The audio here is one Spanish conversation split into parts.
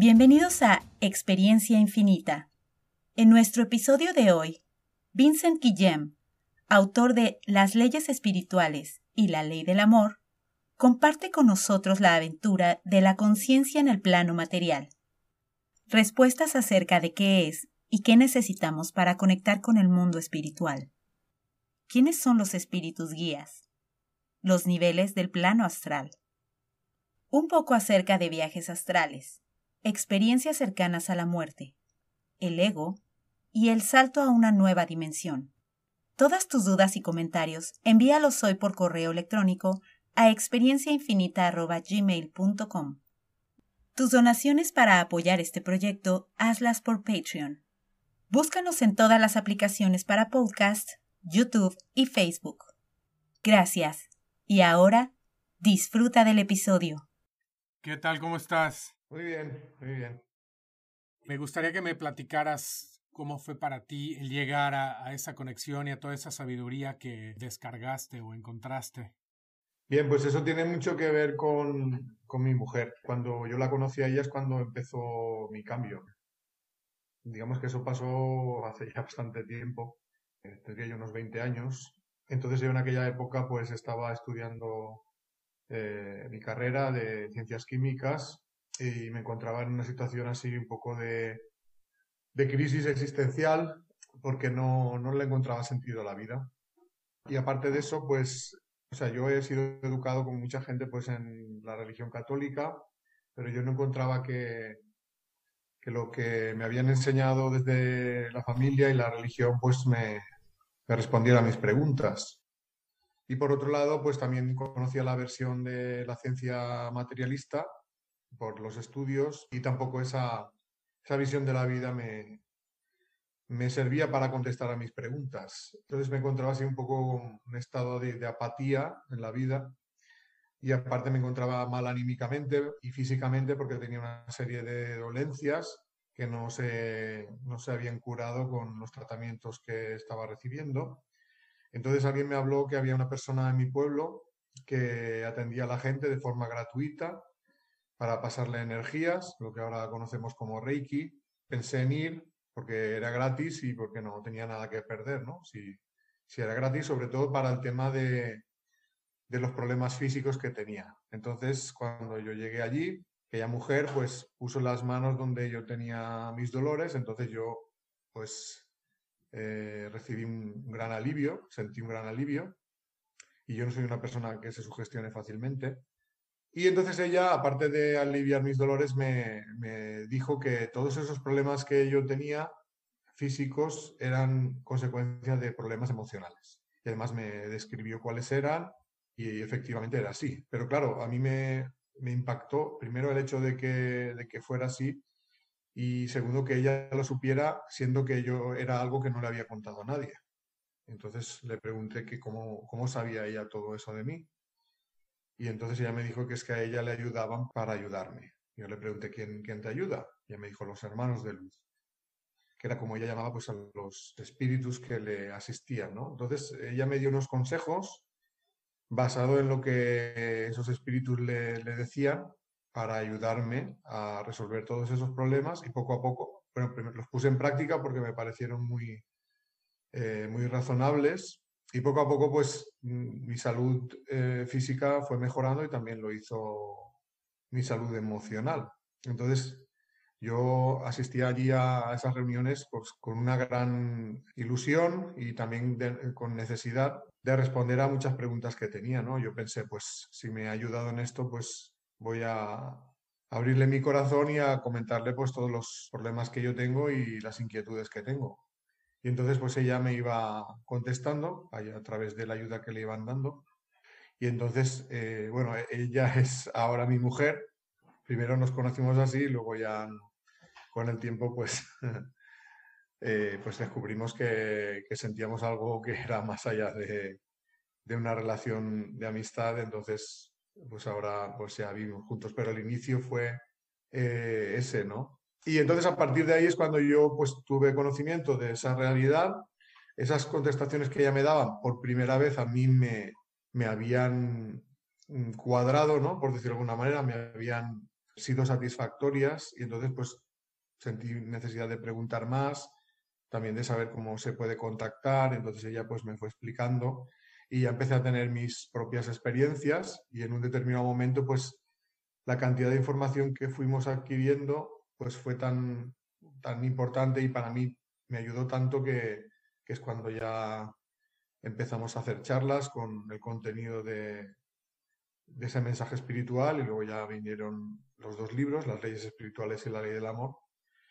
Bienvenidos a Experiencia Infinita. En nuestro episodio de hoy, Vincent Guillem, autor de Las leyes espirituales y la ley del amor, comparte con nosotros la aventura de la conciencia en el plano material. Respuestas acerca de qué es y qué necesitamos para conectar con el mundo espiritual. ¿Quiénes son los espíritus guías? Los niveles del plano astral. Un poco acerca de viajes astrales, experiencias cercanas a la muerte, el ego y el salto a una nueva dimensión. Todas tus dudas y comentarios envíalos hoy por correo electrónico a experienciainfinita.gmail.com. Tus donaciones para apoyar este proyecto, hazlas por Patreon. Búscanos en todas las aplicaciones para podcast, YouTube y Facebook. Gracias. Y ahora, disfruta del episodio. ¿Qué tal? ¿Cómo estás? Muy bien, muy bien. Me gustaría que me platicaras cómo fue para ti el llegar a, a, esa conexión y a toda esa sabiduría que descargaste o encontraste. Bien, pues eso tiene mucho que ver con, con mi mujer. Cuando yo la conocí a ella es cuando empezó mi cambio. Digamos que eso pasó hace ya bastante tiempo, eh, tendría yo unos 20 años. Entonces yo en aquella época pues estaba estudiando eh, mi carrera de ciencias químicas y me encontraba en una situación así un poco de, de crisis existencial porque no, no le encontraba sentido a la vida. Y aparte de eso, pues o sea, yo he sido educado con mucha gente pues en la religión católica, pero yo no encontraba que, que lo que me habían enseñado desde la familia y la religión pues me, me respondiera a mis preguntas. Y por otro lado, pues también conocía la versión de la ciencia materialista por los estudios y tampoco esa, esa visión de la vida me, me servía para contestar a mis preguntas. Entonces me encontraba así un poco en un estado de, apatía en la vida y aparte me encontraba mal anímicamente y físicamente porque tenía una serie de dolencias que no se, no se habían curado con los tratamientos que estaba recibiendo. Entonces alguien me habló que había una persona en mi pueblo que atendía a la gente de forma gratuita para pasarle energías, lo que ahora conocemos como Reiki. Pensé en ir, porque era gratis y porque no tenía nada que perder, ¿no? Si, era gratis, sobre todo para el tema de, de, los problemas físicos que tenía. Entonces, cuando yo llegué allí, aquella mujer pues puso las manos donde yo tenía mis dolores, entonces yo pues eh, recibí un gran alivio, sentí un gran alivio, y yo no soy una persona que se sugestione fácilmente. Y entonces ella, aparte de aliviar mis dolores, me, me, dijo que todos esos problemas que yo tenía físicos eran consecuencia de problemas emocionales. Y además me describió cuáles eran y efectivamente era así. Pero claro, a mí me, me impactó primero el hecho de que, de que fuera así y segundo que ella lo supiera siendo que yo era algo que no le había contado a nadie. Entonces le pregunté que cómo, cómo sabía ella todo eso de mí y entonces ella me dijo que es que a ella le ayudaban para ayudarme. Yo le pregunté, ¿quién, quién te ayuda? Y ella me dijo, los hermanos de luz, que era como ella llamaba pues a los espíritus que le asistían, ¿no? Entonces ella me dio unos consejos basado en lo que esos espíritus le, le decían para ayudarme a resolver todos esos problemas y poco a poco, bueno, los puse en práctica porque me parecieron muy, eh, muy razonables y poco a poco, pues mm, mi salud eh, física fue mejorando y también lo hizo mi salud emocional. Entonces, yo asistía allí a, esas reuniones pues, con una gran ilusión y también con necesidad de responder a muchas preguntas que tenía, ¿no? Yo pensé, pues si me ha ayudado en esto, pues voy a abrirle mi corazón y a comentarle pues todos los problemas que yo tengo y las inquietudes que tengo. Y entonces pues ella me iba contestando a, través de la ayuda que le iban dando. Y entonces, eh, bueno, e, ella es ahora mi mujer. Primero nos conocimos así, luego ya con el tiempo pues, eh, pues descubrimos que, que, sentíamos algo que era más allá de, de, una relación de amistad. Entonces, pues ahora pues ya vivimos juntos. Pero el inicio fue eh, ese, ¿no? Y entonces a partir de ahí es cuando yo pues tuve conocimiento de esa realidad, esas contestaciones que ella me daban por primera vez a mí me, me habían cuadrado, ¿no? Por decirlo de alguna manera, me habían sido satisfactorias y entonces pues sentí necesidad de preguntar más, también de saber cómo se puede contactar, entonces ella pues me fue explicando y ya empecé a tener mis propias experiencias y en un determinado momento pues la cantidad de información que fuimos adquiriendo pues fue tan, tan importante y para mí me ayudó tanto que, que es cuando ya empezamos a hacer charlas con el contenido de, de ese mensaje espiritual y luego ya vinieron los dos libros, Las leyes espirituales y la ley del amor,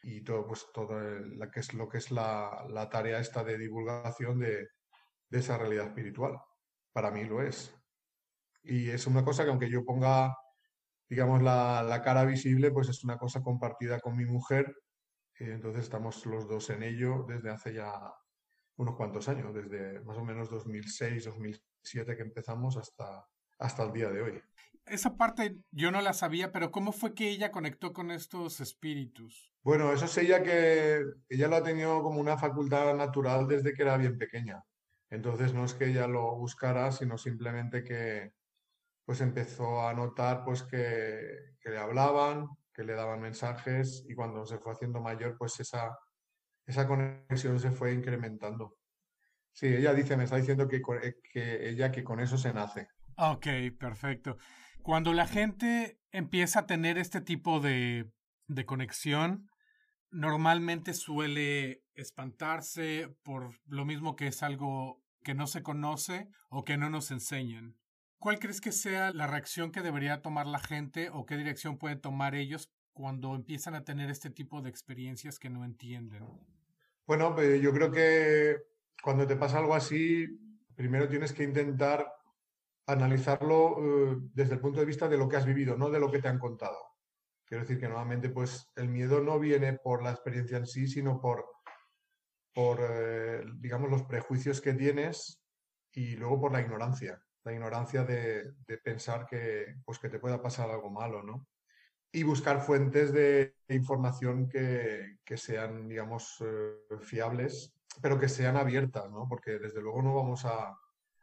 y todo, pues, todo es, lo que es la, la tarea esta de divulgación de, de, esa realidad espiritual. Para mí lo es. Y es una cosa que aunque yo ponga, digamos, la, la cara visible, pues es una cosa compartida con mi mujer. Y entonces estamos los dos en ello desde hace ya unos cuantos años, desde más o menos 2006, 2007 que empezamos hasta, hasta el día de hoy. Esa parte yo no la sabía, pero ¿cómo fue que ella conectó con estos espíritus? Bueno, eso es ella que ella lo ha tenido como una facultad natural desde que era bien pequeña. Entonces no es que ella lo buscara, sino simplemente que pues empezó a notar pues que, le hablaban, que le daban mensajes y cuando se fue haciendo mayor pues esa, esa conexión se fue incrementando. Sí, ella dice, me está diciendo que, que ella que con eso se nace. Ok, perfecto. Cuando la gente empieza a tener este tipo de, de conexión, normalmente suele espantarse por lo mismo que es algo que no se conoce o que no nos enseñan. ¿Cuál crees que sea la reacción que debería tomar la gente o qué dirección pueden tomar ellos cuando empiezan a tener este tipo de experiencias que no entienden? Bueno, pues yo creo que cuando te pasa algo así, primero tienes que intentar analizarlo eh, desde el punto de vista de lo que has vivido, no de lo que te han contado. Quiero decir que normalmente pues el miedo no viene por la experiencia en sí, sino por, por eh, digamos, los prejuicios que tienes y luego por la ignorancia, la ignorancia de, pensar que, pues, que te pueda pasar algo malo, ¿no? Y buscar fuentes de información que, sean, digamos, eh, fiables, pero que sean abiertas, ¿no? Porque desde luego no vamos a,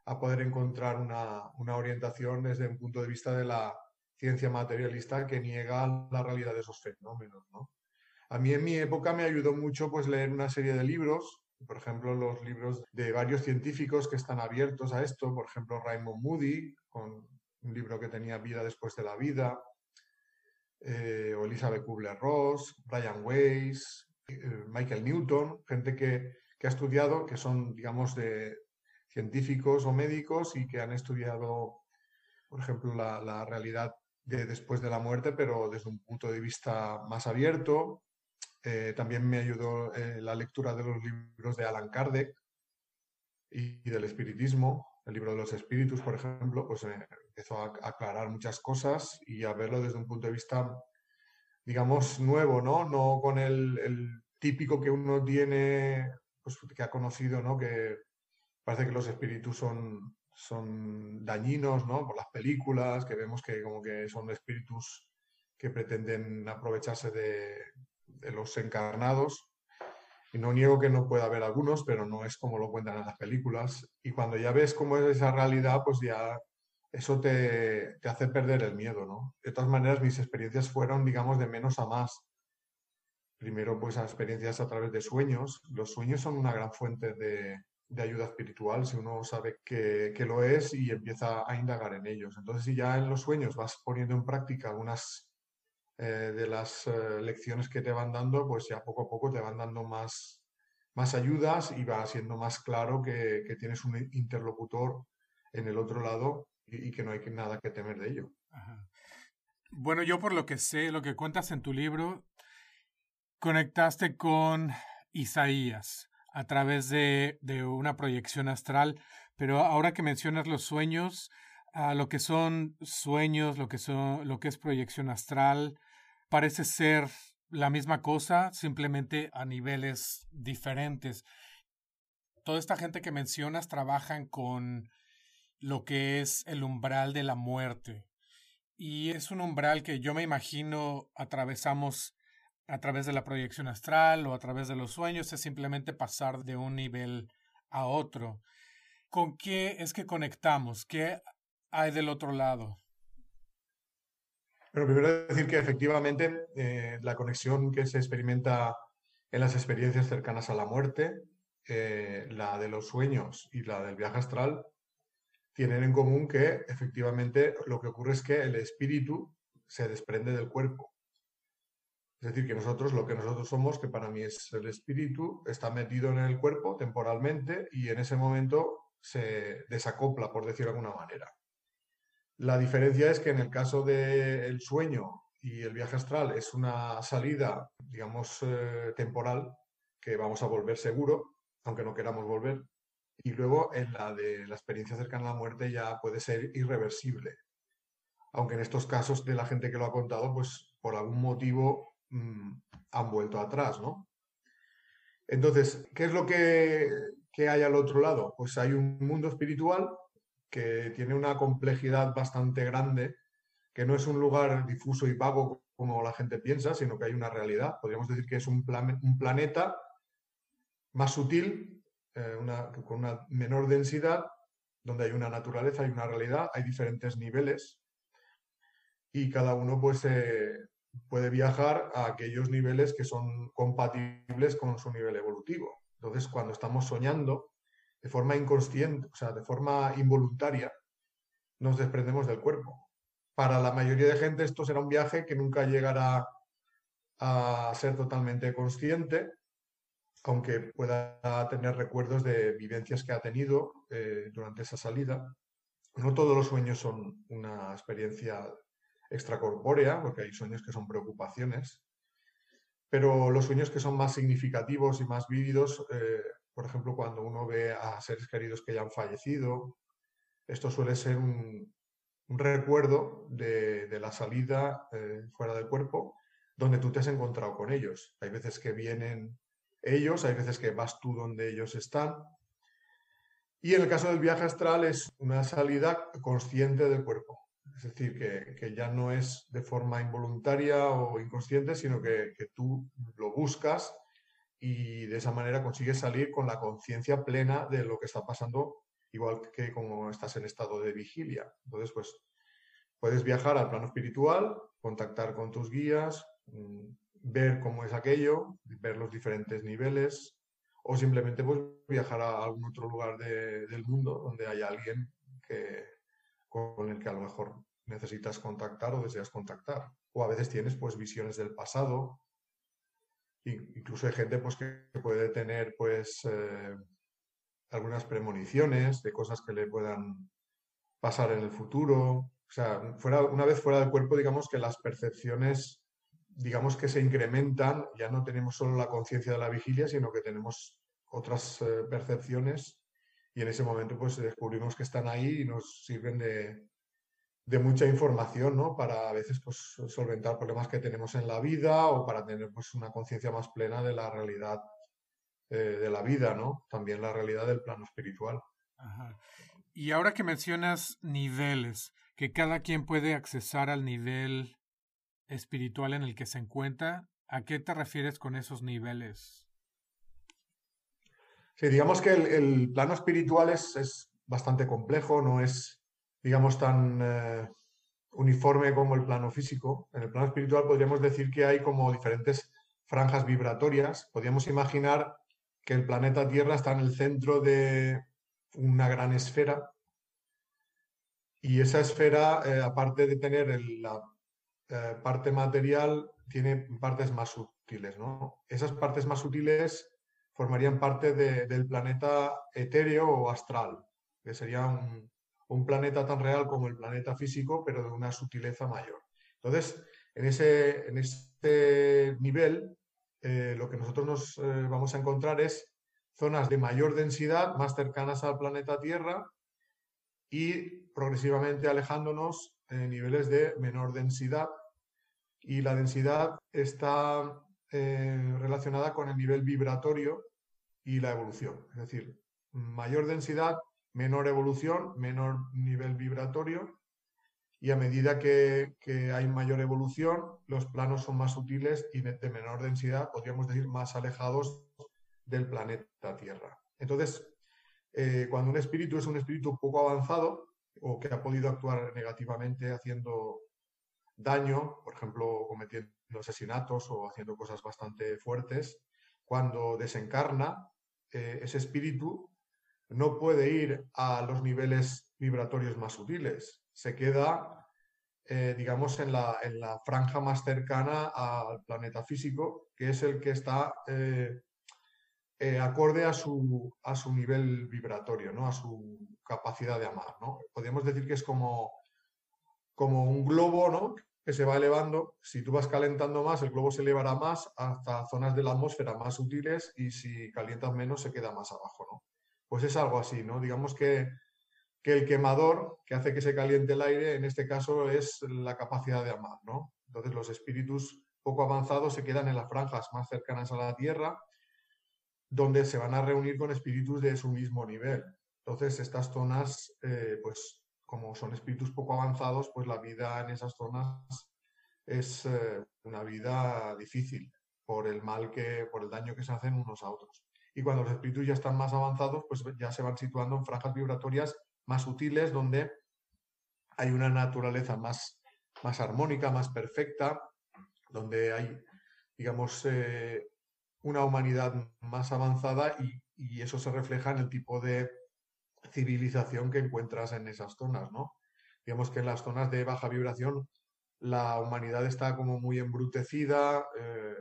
a poder encontrar una, una, orientación desde un punto de vista de la ciencia materialista que niega la realidad de esos fenómenos. ¿no? A mí en mi época me ayudó mucho pues, leer una serie de libros, por ejemplo, los libros de varios científicos que están abiertos a esto, por ejemplo, Raymond Moody, con un libro que tenía Vida después de la vida, eh, Elizabeth Kubler-Ross, Brian Weiss, eh, Michael Newton, gente que, que, ha estudiado, que son, digamos, de, científicos o médicos y que han estudiado, por ejemplo, la, realidad de después de la muerte, pero desde un punto de vista más abierto. Eh, también me ayudó eh, la lectura de los libros de Alan Kardec y, del espiritismo. El libro de los espíritus, por ejemplo, pues eh, empezó a, aclarar muchas cosas y a verlo desde un punto de vista, digamos, nuevo, ¿no? No con el, el típico que uno tiene, pues que ha conocido, ¿no? Que parece que los espíritus son, son dañinos, ¿no? Por las películas, que vemos que como que son espíritus que pretenden aprovecharse de, los encarnados. Y no niego que no pueda haber algunos, pero no es como lo cuentan en las películas. Y cuando ya ves cómo es esa realidad, pues ya eso te, te hace perder el miedo, ¿no? De todas maneras, mis experiencias fueron, digamos, de menos a más. Primero, pues, experiencias a través de sueños. Los sueños son una gran fuente de, de ayuda espiritual si uno sabe que, que, lo es y empieza a indagar en ellos. Entonces, si ya en los sueños vas poniendo en práctica algunas eh, de las eh, lecciones que te van dando, pues ya poco a poco te van dando más, más ayudas y va siendo más claro que, que tienes un interlocutor en el otro lado y, y, que no hay nada que temer de ello. Bueno, yo por lo que sé, lo que cuentas en tu libro, conectaste con Isaías a través de, de una proyección astral. Pero ahora que mencionas los sueños, a lo que son sueños, lo que, son, lo que es proyección astral, parece ser la misma cosa, simplemente a niveles diferentes. Toda esta gente que mencionas trabajan con lo que es el umbral de la muerte. Y es un umbral que yo me imagino atravesamos a través de la proyección astral o a través de los sueños, es simplemente pasar de un nivel a otro. ¿Con qué es que conectamos? ¿Qué hay del otro lado? Bueno, primero decir que efectivamente eh, la conexión que se experimenta en las experiencias cercanas a la muerte, eh, la de los sueños y la del viaje astral, tienen en común que efectivamente lo que ocurre es que el espíritu se desprende del cuerpo. Es decir, que nosotros, lo que nosotros somos, que para mí es el espíritu, está metido en el cuerpo temporalmente y en ese momento se desacopla, por decirlo de alguna manera. La diferencia es que en el caso del sueño y el viaje astral es una salida, digamos, eh, temporal, que vamos a volver seguro, aunque no queramos volver. Y luego en la de la experiencia cercana a la muerte ya puede ser irreversible. Aunque en estos casos de la gente que lo ha contado, pues por algún motivo mm, han vuelto atrás, ¿no? Entonces, ¿qué es lo que, que hay al otro lado? Pues hay un mundo espiritual que tiene una complejidad bastante grande, que no es un lugar difuso y vago como la gente piensa, sino que hay una realidad. Podríamos decir que es un, planeta más sutil, eh, con una menor densidad, donde hay una naturaleza, hay una realidad, hay diferentes niveles y cada uno pues, eh, puede viajar a aquellos niveles que son compatibles con su nivel evolutivo. Entonces, cuando estamos soñando, de forma inconsciente, o sea, de forma involuntaria, nos desprendemos del cuerpo. Para la mayoría de gente esto será un viaje que nunca llegará a ser totalmente consciente, aunque pueda tener recuerdos de vivencias que ha tenido eh, durante esa salida. No todos los sueños son una experiencia extracorpórea, porque hay sueños que son preocupaciones, pero los sueños que son más significativos y más vívidos eh, por ejemplo, cuando uno ve a seres queridos que ya han fallecido, esto suele ser un, recuerdo de, la salida eh, fuera del cuerpo, donde tú te has encontrado con ellos. Hay veces que vienen ellos, hay veces que vas tú donde ellos están. Y en el caso del viaje astral es una salida consciente del cuerpo. Es decir, que, ya no es de forma involuntaria o inconsciente, sino que, que tú lo buscas y de esa manera consigues salir con la conciencia plena de lo que está pasando, igual que como estás en estado de vigilia. Entonces, pues puedes viajar al plano espiritual, contactar con tus guías, mm, ver cómo es aquello, ver los diferentes niveles, o simplemente pues, viajar a algún otro lugar del mundo donde haya alguien que, con el que a lo mejor necesitas contactar o deseas contactar. O a veces tienes pues visiones del pasado Incluso hay gente pues, que puede tener pues, eh, algunas premoniciones de cosas que le puedan pasar en el futuro. O sea, fuera, una vez fuera del cuerpo, digamos que las percepciones, digamos que se incrementan, ya no tenemos solo la conciencia de la vigilia, sino que tenemos otras eh, percepciones y en ese momento pues descubrimos que están ahí y nos sirven de, de mucha información, ¿no? Para a veces pues, solventar problemas que tenemos en la vida o para tener pues, una conciencia más plena de la realidad eh, de la vida, ¿no? También la realidad del plano espiritual. Y ahora que mencionas niveles, que cada quien puede accesar al nivel espiritual en el que se encuentra, ¿a qué te refieres con esos niveles? Sí, digamos que el, el plano espiritual es, es bastante complejo, no es digamos, tan eh, uniforme como el plano físico. En el plano espiritual podríamos decir que hay como diferentes franjas vibratorias. Podríamos imaginar que el planeta Tierra está en el centro de una gran esfera y esa esfera, eh, aparte de tener la eh, parte material, tiene partes más sutiles. ¿no? Esas partes más sutiles formarían parte del planeta etéreo o astral, que sería un, un planeta tan real como el planeta físico, pero de una sutileza mayor. Entonces, en ese, en este nivel, eh, lo que nosotros nos eh, vamos a encontrar es zonas de mayor densidad, más cercanas al planeta Tierra, y progresivamente alejándonos en niveles de menor densidad. Y la densidad está eh, relacionada con el nivel vibratorio y la evolución. Es decir, mayor densidad, menor evolución, menor nivel vibratorio, y a medida que, hay mayor evolución, los planos son más sutiles y de menor densidad, podríamos decir, más alejados del planeta Tierra. Entonces, eh, cuando un espíritu es un espíritu poco avanzado o que ha podido actuar negativamente haciendo daño, por ejemplo, cometiendo asesinatos o haciendo cosas bastante fuertes, cuando desencarna, eh, ese espíritu no puede ir a los niveles vibratorios más sutiles, se queda, eh, digamos, en la, en la, franja más cercana al planeta físico, que es el que está eh, acorde a su, a su nivel vibratorio, ¿no? a su capacidad de amar. ¿no? Podríamos decir que es como, como un globo ¿no? que se va elevando. Si tú vas calentando más, el globo se elevará más hasta zonas de la atmósfera más sutiles y si calientas menos se queda más abajo, ¿no? Pues es algo así, ¿no? Digamos que, que el quemador que hace que se caliente el aire, en este caso, es la capacidad de amar, ¿no? Entonces los espíritus poco avanzados se quedan en las franjas más cercanas a la Tierra, donde se van a reunir con espíritus de su mismo nivel. Entonces estas zonas, eh, pues como son espíritus poco avanzados, pues la vida en esas zonas es eh, una vida difícil por el mal que, por el daño que se hacen unos a otros. Y cuando los espíritus ya están más avanzados, pues ya se van situando en franjas vibratorias más sutiles, donde hay una naturaleza más, más armónica, más perfecta, donde hay, digamos, eh, una humanidad más avanzada y, eso se refleja en el tipo de civilización que encuentras en esas zonas, ¿no? Digamos que en las zonas de baja vibración la humanidad está como muy embrutecida, eh,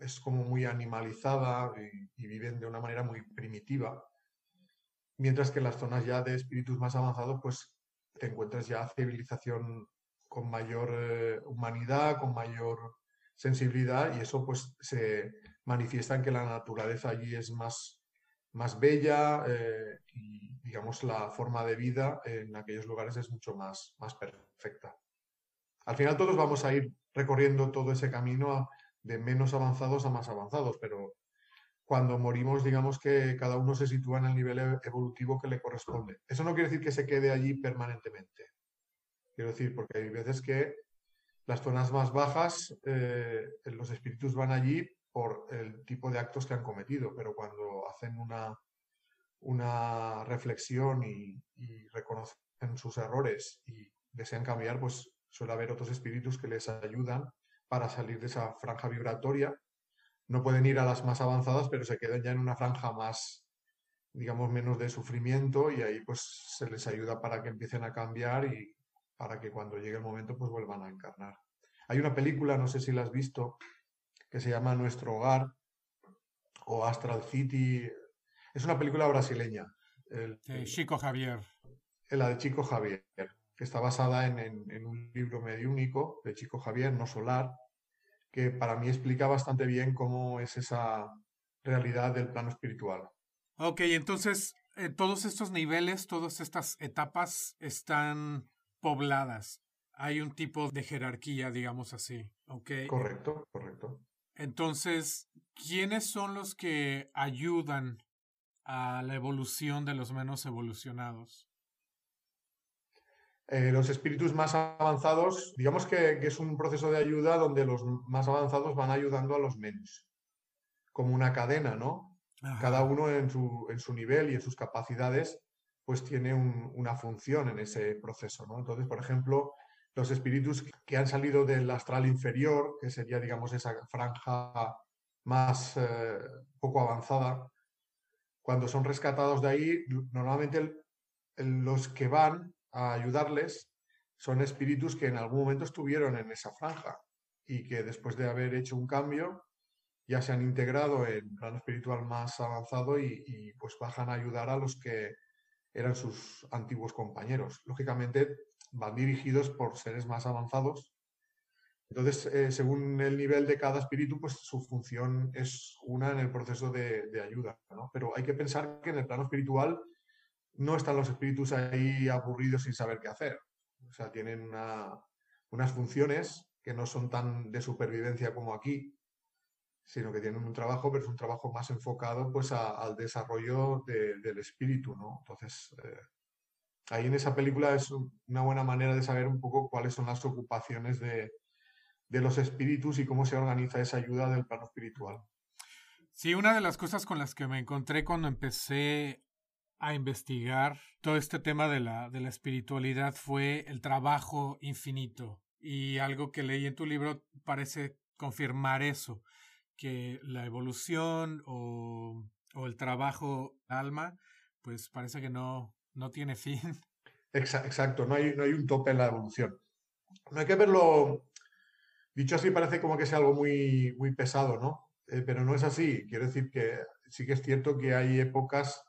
es como muy animalizada y, viven de una manera muy primitiva. Mientras que en las zonas ya de espíritus más avanzados, pues te encuentras ya civilización con mayor eh, humanidad, con mayor sensibilidad y eso pues se manifiesta en que la naturaleza allí es más más bella eh, y, digamos, la forma de vida en aquellos lugares es mucho más, más perfecta. Al final todos vamos a ir recorriendo todo ese camino de menos avanzados a más avanzados, pero cuando morimos, digamos que cada uno se sitúa en el nivel e-, evolutivo que le corresponde. Eso no quiere decir que se quede allí permanentemente. Quiero decir, porque hay veces que las zonas más bajas, eh, los espíritus van allí por el tipo de actos que han cometido, pero cuando hacen una, una reflexión y, reconocen sus errores y desean cambiar, pues suele haber otros espíritus que les ayudan para salir de esa franja vibratoria. No pueden ir a las más avanzadas, pero se quedan ya en una franja más, digamos, menos de sufrimiento y ahí pues se les ayuda para que empiecen a cambiar y para que cuando llegue el momento pues vuelvan a encarnar. Hay una película, no sé si la has visto, que se llama Nuestro Hogar o Astral City. Es una película brasileña. El, Chico Javier. La de Chico Javier, que está basada en, un libro mediúnico de Chico Javier, No Solar, que para mí explica bastante bien cómo es esa realidad del plano espiritual. Ok, entonces eh, todos estos niveles, todas estas etapas están pobladas. Hay un tipo de jerarquía, digamos así. Okay. Correcto, correcto. Entonces, ¿quiénes son los que ayudan a la evolución de los menos evolucionados? Eh, los espíritus más avanzados, digamos que, es un proceso de ayuda donde los más avanzados van ayudando a los menos, como una cadena, ¿no? Cada uno en su, en su, nivel y en sus capacidades, pues tiene una función en ese proceso, ¿no? Entonces, por ejemplo, los espíritus que han salido del astral inferior, que sería, digamos, esa franja más eh, poco avanzada, cuando son rescatados de ahí, normalmente los que van a ayudarles son espíritus que en algún momento estuvieron en esa franja y que después de haber hecho un cambio ya se han integrado en plano espiritual más avanzado y, pues bajan a ayudar a los que eran sus antiguos compañeros. Lógicamente, van dirigidos por seres más avanzados. Entonces, eh, según el nivel de cada espíritu, pues su función es una en el proceso de, ayuda. Pero hay que pensar que en el plano espiritual no están los espíritus ahí aburridos sin saber qué hacer. O sea, tienen unas funciones que no son tan de supervivencia como aquí, sino que tienen un trabajo, pero es un trabajo más enfocado pues al desarrollo del espíritu, ¿no? Entonces, eh, ahí en esa película es una buena manera de saber un poco cuáles son las ocupaciones de, los espíritus y cómo se organiza esa ayuda del plano espiritual. Sí, una de las cosas con las que me encontré cuando empecé a investigar todo este tema de la, de la espiritualidad fue el trabajo infinito Y algo que leí en tu libro parece confirmar eso, que la evolución o, o el trabajo alma, pues parece que no, no tiene fin. Exacto, no hay, no hay un tope en la evolución. No hay que verlo, dicho así, parece como que sea algo muy, muy pesado, ¿no? Eh, pero no es así. Quiero decir que sí que es cierto que hay épocas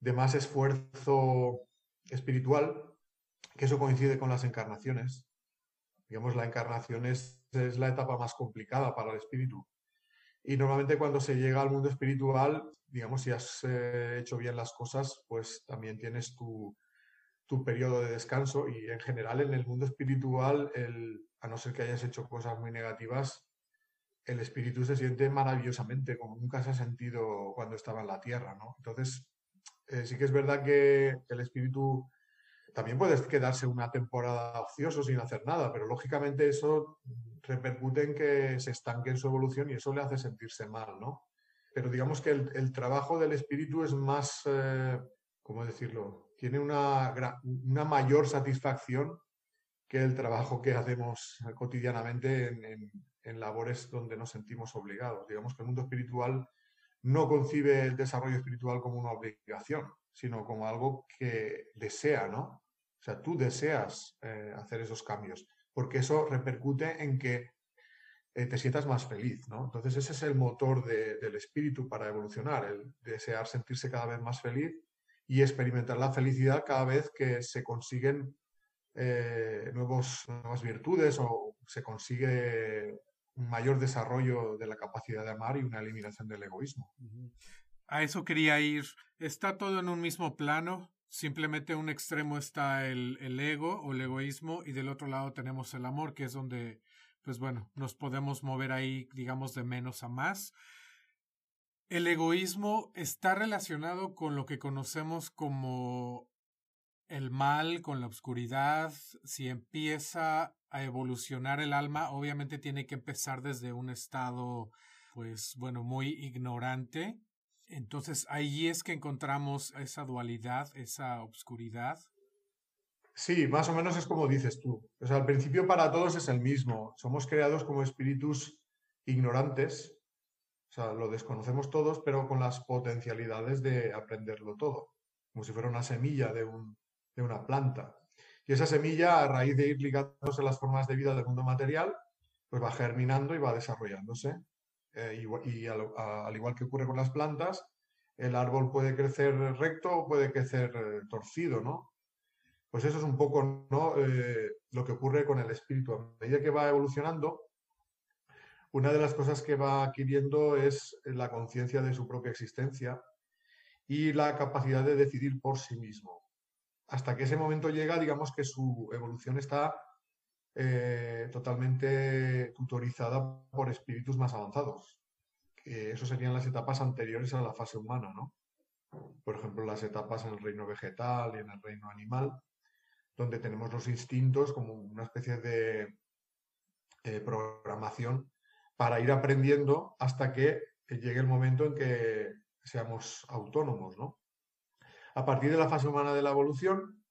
de más esfuerzo espiritual, que eso coincide con las encarnaciones. Digamos, la encarnación es, es la etapa más complicada para el espíritu. Y normalmente cuando se llega al mundo espiritual, digamos, si has eh, hecho bien las cosas, pues también tienes tu, tu periodo de descanso y en general en el mundo espiritual, el, a no ser que hayas hecho cosas muy negativas, el espíritu se siente maravillosamente, como nunca se ha sentido cuando estaba en la tierra, ¿no? Entonces, eh, sí que es verdad que el espíritu también puede quedarse una temporada ocioso sin hacer nada, pero lógicamente eso repercute en que se estanque en su evolución y eso le hace sentirse mal, ¿no? Pero digamos que el, trabajo del espíritu es más, eh, ¿cómo decirlo? tiene una, una mayor satisfacción que el trabajo que hacemos cotidianamente en, en, labores donde nos sentimos obligados. Digamos que el mundo espiritual no concibe el desarrollo espiritual como una obligación, sino como algo que desea, ¿no? O sea, tú deseas eh, hacer esos cambios, porque eso repercute en que eh, te sientas más feliz, ¿no? Entonces ese es el motor del espíritu para evolucionar, el desear sentirse cada vez más feliz y experimentar la felicidad cada vez que se consiguen eh, nuevos, nuevas virtudes o se consigue un mayor desarrollo de la capacidad de amar y una eliminación del egoísmo. A eso quería ir. ¿Está todo en un mismo plano? Simplemente un extremo está el, el ego o el egoísmo y del otro lado tenemos el amor, que es donde, pues bueno, nos podemos mover ahí, digamos, de menos a más. El egoísmo está relacionado con lo que conocemos como el mal, con la oscuridad. Si empieza a evolucionar el alma, obviamente tiene que empezar desde un estado, pues bueno, muy ignorante. Entonces ahí es que encontramos esa dualidad, esa obscuridad. Sí, más o menos es como dices tú. O sea, al principio para todos es el mismo. Somos creados como espíritus ignorantes o sea, lo desconocemos todos, pero con las potencialidades de aprenderlo todo, como si fuera una semilla de, una planta. Y esa semilla, a raíz de ir ligándose a las formas de vida del mundo material, pues va germinando y va desarrollándose. Eh, y, al, igual que ocurre con las plantas, el árbol puede crecer recto o puede crecer eh, torcido, ¿no? Pues eso es un poco ¿no? Eh, lo que ocurre con el espíritu. A medida que va evolucionando, una de las cosas que va adquiriendo es la conciencia de su propia existencia y la capacidad de decidir por sí mismo. Hasta que ese momento llega, digamos que su evolución está eh, totalmente tutorizada por espíritus más avanzados. Eso serían las etapas anteriores a la fase humana, ¿no? Por ejemplo, las etapas en el reino vegetal y en el reino animal, donde tenemos los instintos como una especie de eh, programación para ir aprendiendo hasta que llegue el momento en que seamos autónomos, ¿no? A partir de la fase humana de la evolución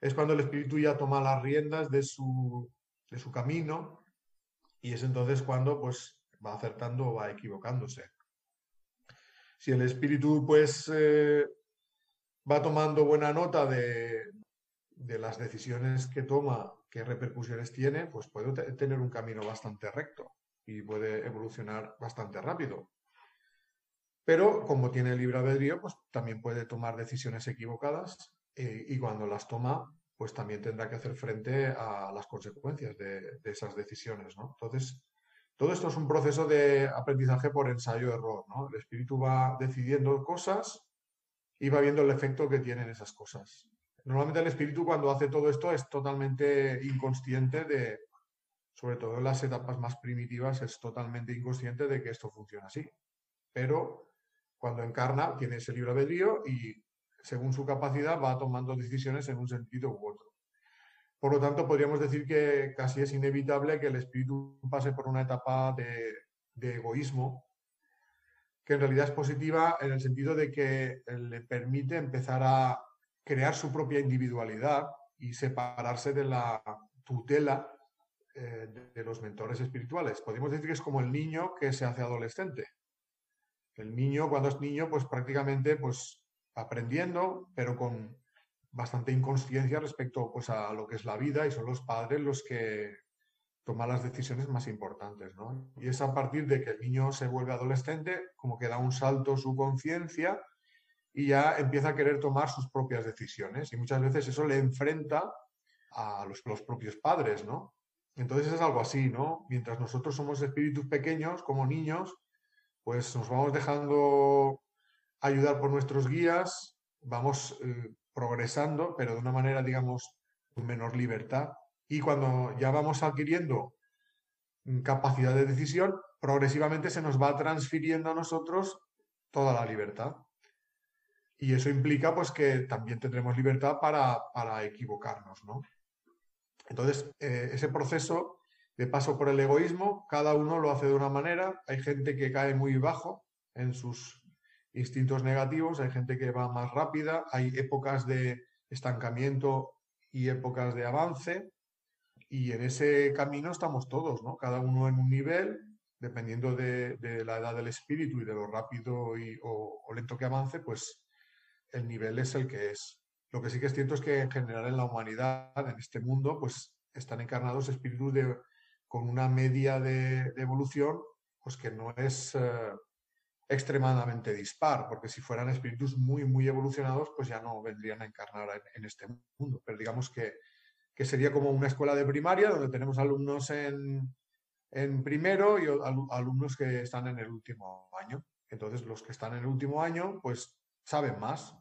es cuando el espíritu ya toma las riendas de su, de su camino y es entonces cuando pues va acertando o va equivocándose. Si el espíritu pues eh, va tomando buena nota de, de las decisiones que toma qué repercusiones tiene, pues puede tener un camino bastante recto y puede evolucionar bastante rápido. Pero como tiene libre albedrío, pues también puede tomar decisiones equivocadas eh, y cuando las toma, pues también tendrá que hacer frente a las consecuencias de, esas decisiones. Entonces, todo esto es un proceso de aprendizaje por ensayo-error, ¿no? El espíritu va decidiendo cosas y va viendo el efecto que tienen esas cosas. Normalmente el espíritu cuando hace todo esto es totalmente inconsciente de, sobre todo en las etapas más primitivas, es totalmente inconsciente de que esto funciona así. Pero cuando encarna tiene ese libre albedrío y según su capacidad va tomando decisiones en un sentido u otro. Por lo tanto, podríamos decir que casi es inevitable que el espíritu pase por una etapa de, egoísmo, que en realidad es positiva en el sentido de que le permite empezar a crear su propia individualidad y separarse de la tutela eh, de, los mentores espirituales. Podemos decir que es como el niño que se hace adolescente. El niño, cuando es niño, pues prácticamente pues aprendiendo, pero con bastante inconsciencia respecto pues, a lo que es la vida y son los padres los que toman las decisiones más importantes. ¿no? Y es a partir de que el niño se vuelve adolescente como que da un salto su conciencia y ya empieza a querer tomar sus propias decisiones. Y muchas veces eso le enfrenta a los, los propios padres, ¿no? Entonces es algo así, ¿no? Mientras nosotros somos espíritus pequeños, como niños, pues nos vamos dejando ayudar por nuestros guías, vamos eh, progresando, pero de una manera, digamos, con menor libertad. Y cuando ya vamos adquiriendo mm, capacidad de decisión, progresivamente se nos va transfiriendo a nosotros toda la libertad. Y eso implica pues que también tendremos libertad para, para equivocarnos, ¿no? Entonces, eh, ese proceso de paso por el egoísmo, cada uno lo hace de una manera. Hay gente que cae muy bajo en sus instintos negativos, hay gente que va más rápida, hay épocas de estancamiento y épocas de avance. Y en ese camino estamos todos, ¿no? Cada uno en un nivel, dependiendo de, la edad del espíritu y de lo rápido o, o lento que avance, pues el nivel es el que es. Lo que sí que es cierto es que en general en la humanidad, en este mundo, pues están encarnados espíritus de, con una media de, evolución pues que no es eh, extremadamente dispar, porque si fueran espíritus muy, muy evolucionados, pues ya no vendrían a encarnar en, este mundo. Pero digamos que, que, sería como una escuela de primaria donde tenemos alumnos en, en primero y alumnos que están en el último año. Entonces los que están en el último año, pues saben más,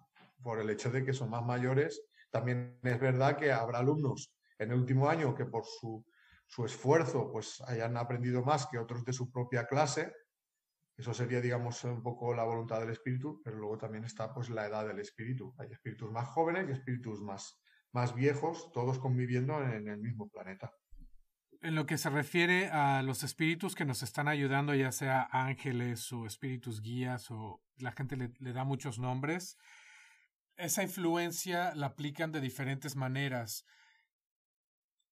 por el hecho de que son más mayores. También es verdad que habrá alumnos en el último año que por su, esfuerzo pues hayan aprendido más que otros de su propia clase. Eso sería, digamos, un poco la voluntad del espíritu, pero luego también está pues la edad del espíritu. Hay espíritus más jóvenes y espíritus más, más viejos, todos conviviendo en el mismo planeta. En lo que se refiere a los espíritus que nos están ayudando, ya sea ángeles o espíritus guías o la gente le da muchos nombres, esa influencia la aplican de diferentes maneras.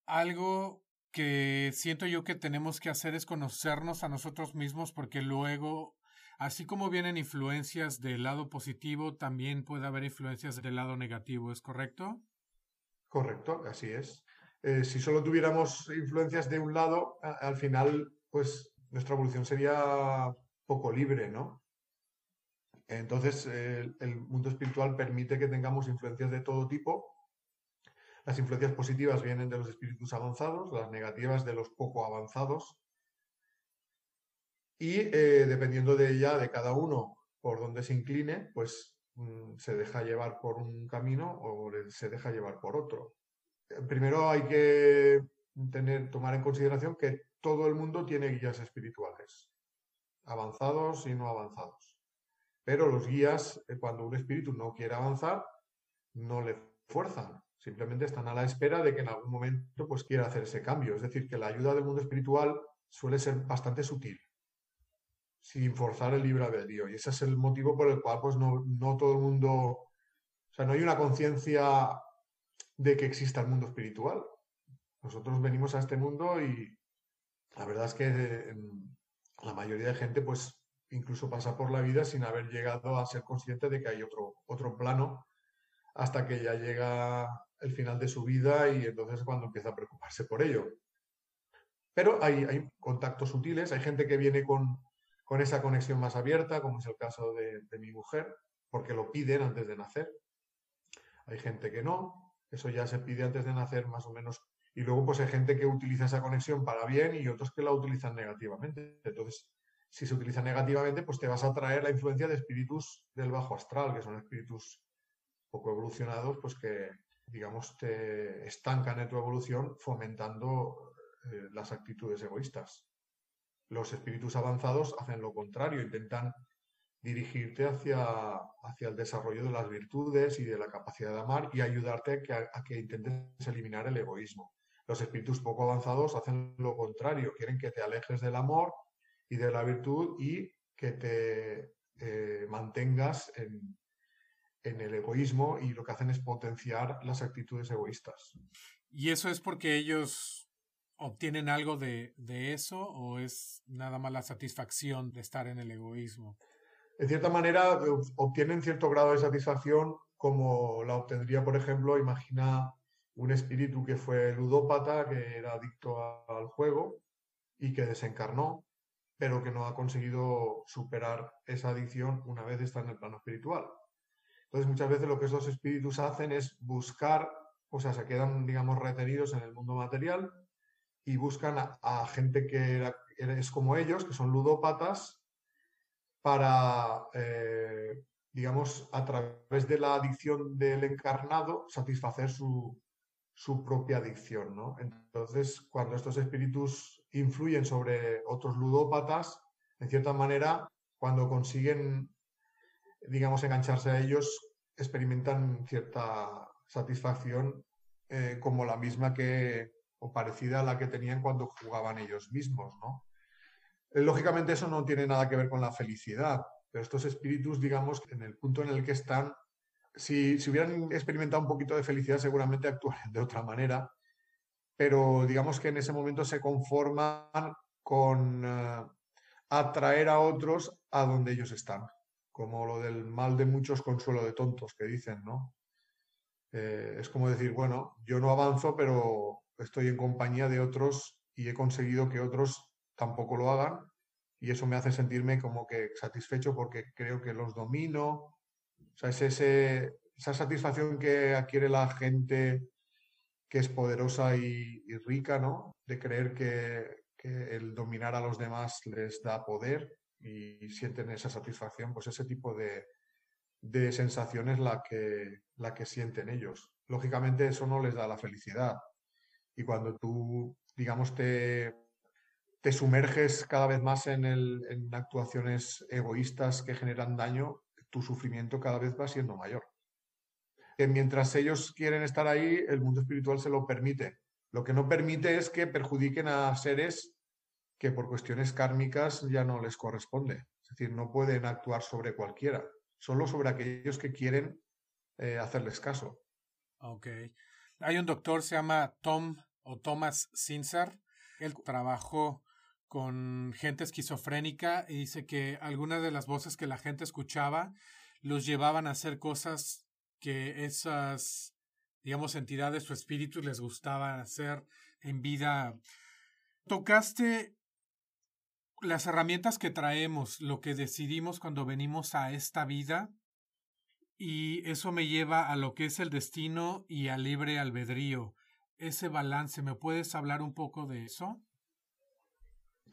Algo que siento yo que tenemos que hacer es conocernos a nosotros mismos porque luego, así como vienen influencias del lado positivo, también puede haber influencias del lado negativo, ¿es correcto? Correcto, así es. Eh, si solo tuviéramos influencias de un lado, al final, pues nuestra evolución sería poco libre, ¿no? Entonces, el mundo espiritual permite que tengamos influencias de todo tipo. Las influencias positivas vienen de los espíritus avanzados, las negativas de los poco avanzados. Y eh, dependiendo de ella, de cada uno, por donde se incline, pues mm, se deja llevar por un camino o se deja llevar por otro. Primero hay que tener, tomar en consideración que todo el mundo tiene guías espirituales, avanzados y no avanzados. Pero los guías, eh, cuando un espíritu no quiere avanzar, no le fuerzan. Simplemente están a la espera de que en algún momento pues, quiera hacer ese cambio. Es decir, que la ayuda del mundo espiritual suele ser bastante sutil, sin forzar el libre albedrío. Y ese es el motivo por el cual pues, no, no todo el mundo, o sea, no hay una conciencia de que exista el mundo espiritual. Nosotros venimos a este mundo y la verdad es que eh, la mayoría de gente pues incluso pasa por la vida sin haber llegado a ser consciente de que hay otro, otro plano hasta que ya llega el final de su vida y entonces es cuando empieza a preocuparse por ello. Pero hay, hay contactos sutiles, hay gente que viene con, con, esa conexión más abierta, como es el caso de, de mi mujer, porque lo piden antes de nacer. Hay gente que no, eso ya se pide antes de nacer más o menos. Y luego pues hay gente que utiliza esa conexión para bien y otros que la utilizan negativamente. Entonces, si se utiliza negativamente, pues te vas a traer la influencia de espíritus del bajo astral, que son espíritus poco evolucionados, pues que, digamos, te estancan en tu evolución fomentando eh, las actitudes egoístas. Los espíritus avanzados hacen lo contrario, intentan dirigirte hacia, hacia el desarrollo de las virtudes y de la capacidad de amar y ayudarte a que intentes eliminar el egoísmo. Los espíritus poco avanzados hacen lo contrario, quieren que te alejes del amor y de la virtud y que te eh, mantengas en, el egoísmo y lo que hacen es potenciar las actitudes egoístas. ¿Y eso es porque ellos obtienen algo de, de eso o es nada más la satisfacción de estar en el egoísmo? En cierta manera, obtienen cierto grado de satisfacción como la obtendría, por ejemplo, imagina un espíritu que fue ludópata, que era adicto al juego y que desencarnó, pero que no ha conseguido superar esa adicción una vez está en el plano espiritual. Entonces, muchas veces lo que esos espíritus hacen es buscar, o sea, se quedan, digamos, retenidos en el mundo material y buscan a, gente que es como ellos, que son ludópatas, para, eh, digamos, a través de la adicción del encarnado, satisfacer su, su propia adicción, ¿no? Entonces, cuando estos espíritus influyen sobre otros ludópatas, en cierta manera, cuando consiguen, digamos, engancharse a ellos, experimentan cierta satisfacción eh, como la misma que, o parecida a la que tenían cuando jugaban ellos mismos, ¿no? Eh, lógicamente eso no tiene nada que ver con la felicidad, pero estos espíritus, digamos, en el punto en el que están, si, hubieran experimentado un poquito de felicidad, seguramente actuarían de otra manera, pero digamos que en ese momento se conforman con eh, atraer a otros a donde ellos están, como lo del mal de muchos consuelo de tontos que dicen, ¿no? Eh, es como decir, bueno, yo no avanzo, pero estoy en compañía de otros y he conseguido que otros tampoco lo hagan y eso me hace sentirme como que satisfecho porque creo que los domino, o sea, es ese, esa satisfacción que adquiere la gente que es poderosa y, rica, ¿no? De creer que, el dominar a los demás les da poder y sienten esa satisfacción, pues ese tipo de, de sensación la que, la que sienten ellos. Lógicamente eso no les da la felicidad. Y cuando tú, digamos, te, te sumerges cada vez más en, el, en actuaciones egoístas que generan daño, tu sufrimiento cada vez va siendo mayor. Que mientras ellos quieren estar ahí, el mundo espiritual se lo permite. Lo que no permite es que perjudiquen a seres que por cuestiones kármicas ya no les corresponde. Es decir, no pueden actuar sobre cualquiera, solo sobre aquellos que quieren eh, hacerles caso. Ok. Hay un doctor, se llama Tom o Thomas Sinzer. Él trabajó con gente esquizofrénica y dice que algunas de las voces que la gente escuchaba los llevaban a hacer cosas que esas, digamos, entidades o espíritus les gustaban hacer en vida. Tocaste las herramientas que traemos, lo que decidimos cuando venimos a esta vida, y eso me lleva a lo que es el destino y al libre albedrío. Ese balance, ¿me puedes hablar un poco de eso?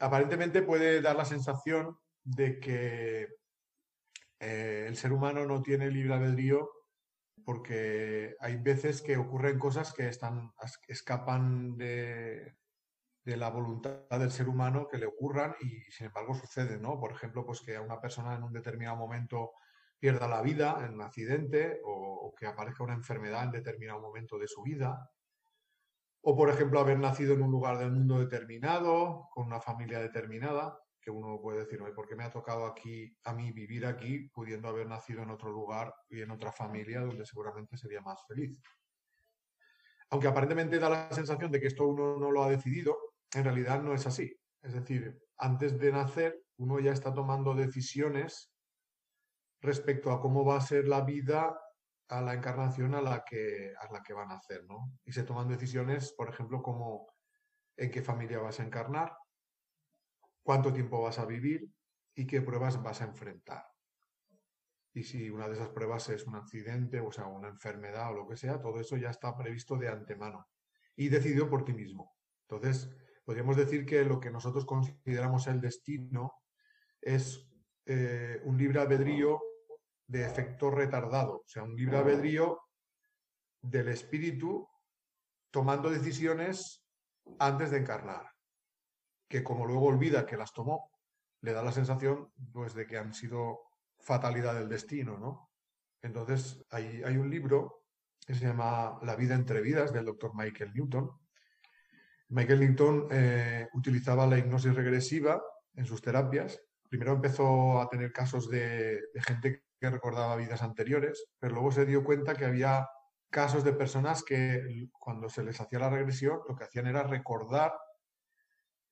aparentemente puede dar la sensación de que eh, el ser humano no tiene libre albedrío porque hay veces que ocurren cosas que están, escapan de, de, la voluntad del ser humano que le ocurran y sin embargo sucede, ¿no? Por ejemplo, pues que a una persona en un determinado momento pierda la vida en un accidente o que aparezca una enfermedad en determinado momento de su vida o, por ejemplo, haber nacido en un lugar del mundo determinado, con una familia determinada, que uno puede decir, ¿por qué me ha tocado aquí a mí vivir aquí, pudiendo haber nacido en otro lugar y en otra familia donde seguramente sería más feliz? Aunque aparentemente da la sensación de que esto uno no lo ha decidido, en realidad no es así. Es decir, antes de nacer, uno ya está tomando decisiones respecto a cómo va a ser la vida a la encarnación a la que, a la que van a hacer, ¿no? Y se toman decisiones, por ejemplo, como en qué familia vas a encarnar, cuánto tiempo vas a vivir y qué pruebas vas a enfrentar. Y si una de esas pruebas es un accidente, o sea, una enfermedad o lo que sea, todo eso ya está previsto de antemano y decidido por ti mismo. Entonces, podríamos decir que lo que nosotros consideramos el destino es eh, un libre albedrío de efecto retardado, o sea, un libre albedrío del espíritu tomando decisiones antes de encarnar, que como luego olvida que las tomó, le da la sensación pues, de que han sido fatalidad del destino, ¿no? Entonces, hay, hay un libro que se llama La vida entre vidas del doctor Michael Newton. Michael Newton eh, utilizaba la hipnosis regresiva en sus terapias. Primero empezó a tener casos de, gente que recordaba vidas anteriores, pero luego se dio cuenta que había casos de personas que cuando se les hacía la regresión lo que hacían era recordar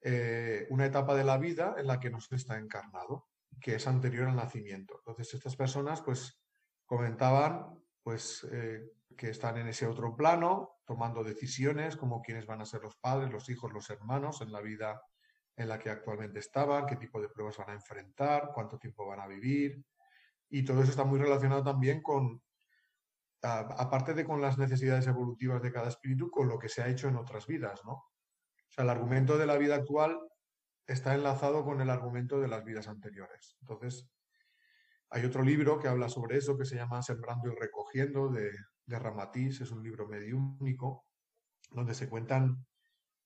eh, una etapa de la vida en la que no se está encarnado, que es anterior al nacimiento. Entonces estas personas pues comentaban pues eh, que están en ese otro plano, tomando decisiones como quiénes van a ser los padres, los hijos, los hermanos en la vida en la que actualmente estaban, qué tipo de pruebas van a enfrentar, cuánto tiempo van a vivir. Y todo eso está muy relacionado también con, aparte de con las necesidades evolutivas de cada espíritu, con lo que se ha hecho en otras vidas, ¿no? O sea, el argumento de la vida actual está enlazado con el argumento de las vidas anteriores. Entonces, hay otro libro que habla sobre eso, que se llama Sembrando y Recogiendo, de, de Ramatís, es un libro único, donde se cuentan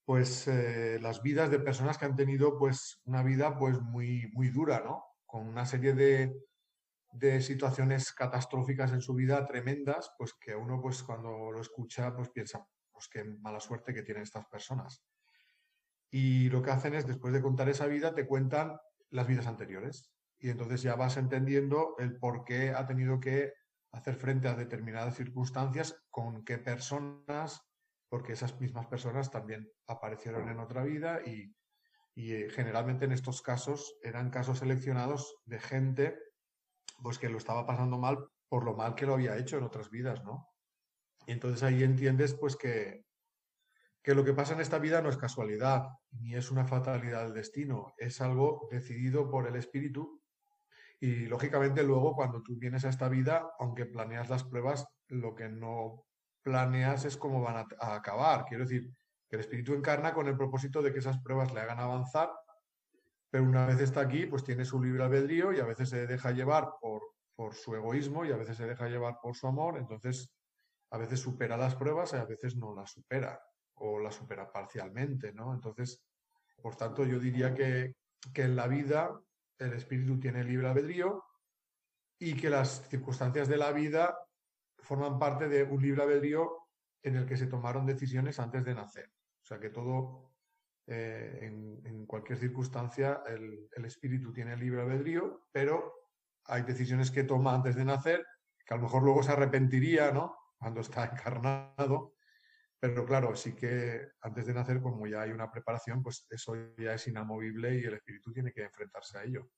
pues eh, las vidas de personas que han tenido pues una vida pues muy, muy dura, ¿no? Con una serie de, de situaciones catastróficas en su vida tremendas, pues que uno pues cuando lo escucha pues piensa, pues qué mala suerte que tienen estas personas. Y lo que hacen es, después de contar esa vida, te cuentan las vidas anteriores. Y entonces ya vas entendiendo el por qué ha tenido que hacer frente a determinadas circunstancias, con qué personas, porque esas mismas personas también aparecieron en otra vida y, eh, generalmente en estos casos eran casos seleccionados de gente pues que lo estaba pasando mal por lo mal que lo había hecho en otras vidas, ¿no? Y entonces ahí entiendes pues que, que lo que pasa en esta vida no es casualidad, ni es una fatalidad del destino, es algo decidido por el espíritu y lógicamente luego cuando tú vienes a esta vida, aunque planeas las pruebas, lo que no planeas es cómo van a, acabar. Quiero decir, que el espíritu encarna con el propósito de que esas pruebas le hagan avanzar, pero una vez está aquí, pues tiene su libre albedrío y a veces se deja llevar por, por su egoísmo y a veces se deja llevar por su amor, entonces a veces supera las pruebas y a veces no las supera o las supera parcialmente, ¿no? Entonces, por tanto, yo diría que, que en la vida el espíritu tiene libre albedrío y que las circunstancias de la vida forman parte de un libre albedrío en el que se tomaron decisiones antes de nacer. O sea que todo, eh, en, cualquier circunstancia, el, el, espíritu tiene libre albedrío, pero hay decisiones que toma antes de nacer, que a lo mejor luego se arrepentiría, ¿no? Cuando está encarnado. Pero claro, sí que antes de nacer, como ya hay una preparación, pues eso ya es inamovible y el espíritu tiene que enfrentarse a ello.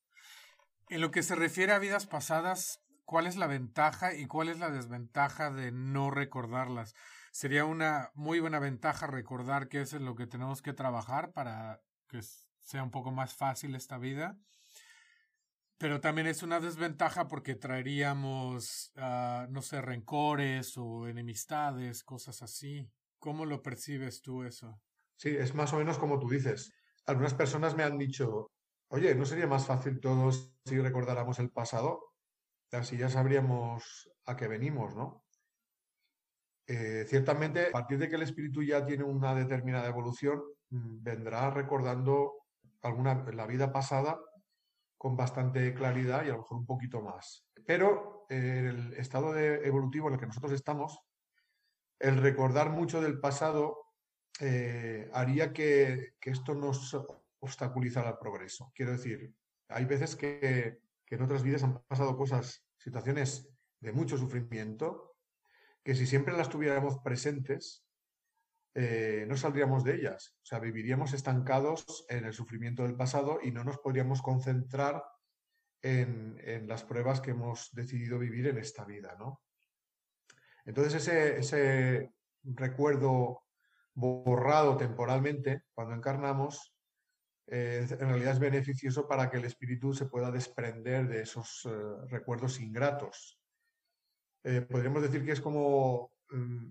En lo que se refiere a vidas pasadas, ¿cuál es la ventaja y cuál es la desventaja de no recordarlas? Sería una muy buena ventaja recordar qué es en lo que tenemos que trabajar para que sea un poco más fácil esta vida. Pero también es una desventaja porque traeríamos, uh, no sé, rencores o enemistades, cosas así. ¿Cómo lo percibes tú eso? Sí, es más o menos como tú dices. Algunas personas me han dicho, oye, ¿no sería más fácil todos si recordáramos el pasado? Así ya sabríamos a qué venimos, ¿no? Eh, ciertamente, a partir de que el espíritu ya tiene una determinada evolución, mm, vendrá recordando alguna la vida pasada con bastante claridad y a lo mejor un poquito más. Pero eh, el estado de evolutivo en el que nosotros estamos, el recordar mucho del pasado eh, haría que, esto nos obstaculizara el progreso. Quiero decir, hay veces que, en otras vidas han pasado cosas, situaciones de mucho sufrimiento, que si siempre las tuviéramos presentes, eh, no saldríamos de ellas. O sea, viviríamos estancados en el sufrimiento del pasado y no nos podríamos concentrar en, en las pruebas que hemos decidido vivir en esta vida, ¿no? Entonces ese, recuerdo borrado temporalmente, cuando encarnamos, eh, en realidad es beneficioso para que el espíritu se pueda desprender de esos eh, recuerdos ingratos. Eh, podríamos decir que es como mm,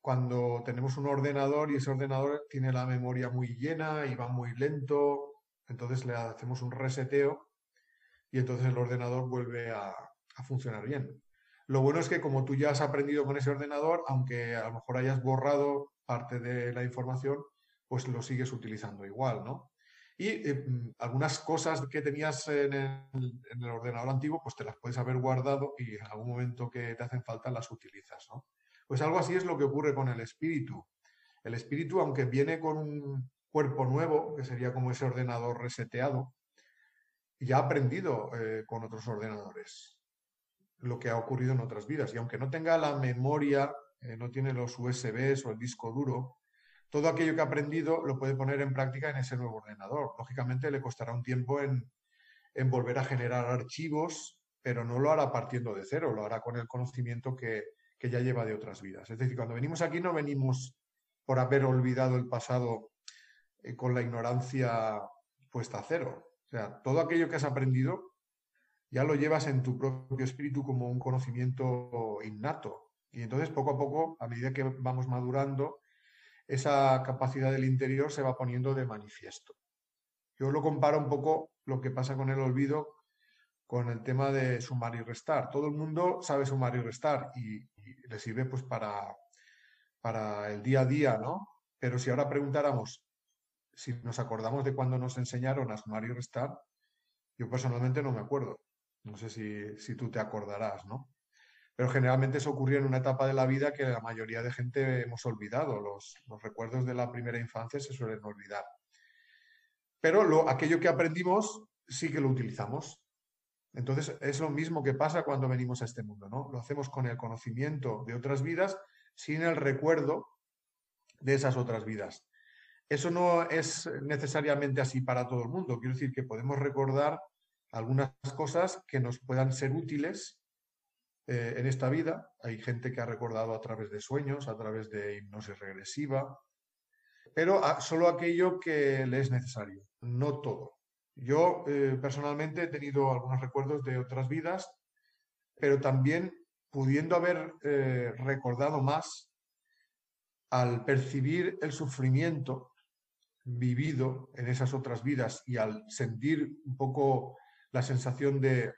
cuando tenemos un ordenador y ese ordenador tiene la memoria muy llena y va muy lento, entonces le hacemos un reseteo y entonces el ordenador vuelve a funcionar bien. Lo bueno es que como tú ya has aprendido con ese ordenador, aunque a lo mejor hayas borrado parte de la información, pues lo sigues utilizando igual, ¿no? Y eh, mm, algunas cosas que tenías en el, ordenador antiguo, pues te las puedes haber guardado y en algún momento que te hacen falta las utilizas, ¿no? Pues algo así es lo que ocurre con el espíritu. El espíritu, aunque viene con un cuerpo nuevo, que sería como ese ordenador reseteado, ya ha aprendido eh, con otros ordenadores. Lo que ha ocurrido en otras vidas. Y aunque no tenga la memoria, eh, no tiene los USBs o el disco duro, todo aquello que ha aprendido lo puede poner en práctica en ese nuevo ordenador. Lógicamente le costará un tiempo en, volver a generar archivos, pero no lo hará partiendo de cero, lo hará con el conocimiento que, que ya lleva de otras vidas. Es decir, cuando venimos aquí no venimos por haber olvidado el pasado eh, con la ignorancia puesta a cero. O sea, todo aquello que has aprendido ya lo llevas en tu propio espíritu como un conocimiento innato. Y entonces, poco a poco, a medida que vamos madurando, esa capacidad del interior se va poniendo de manifiesto. Yo lo comparo un poco lo que pasa con el olvido con el tema de sumar y restar. Todo el mundo sabe sumar y restar y, le sirve pues para, para el día a día, ¿no? Pero si ahora preguntáramos si nos acordamos de cuando nos enseñaron a sumar y restar, yo personalmente no me acuerdo. No sé si, si tú te acordarás, ¿no? Pero generalmente eso ocurrió en una etapa de la vida que la mayoría de gente hemos olvidado. Los, los recuerdos de la primera infancia se suelen olvidar. Pero lo, aquello que aprendimos sí que lo utilizamos. Entonces es lo mismo que pasa cuando venimos a este mundo, ¿no? Lo hacemos con el conocimiento de otras vidas sin el recuerdo de esas otras vidas. Eso no es necesariamente así para todo el mundo. Quiero decir que podemos recordar algunas cosas que nos puedan ser útiles eh, en esta vida. Hay gente que ha recordado a través de sueños, a través de hipnosis regresiva, pero solo aquello que le es necesario, no todo. Yo eh, personalmente he tenido algunos recuerdos de otras vidas, pero también pudiendo haber eh, recordado más al percibir el sufrimiento vivido en esas otras vidas y al sentir un poco la sensación de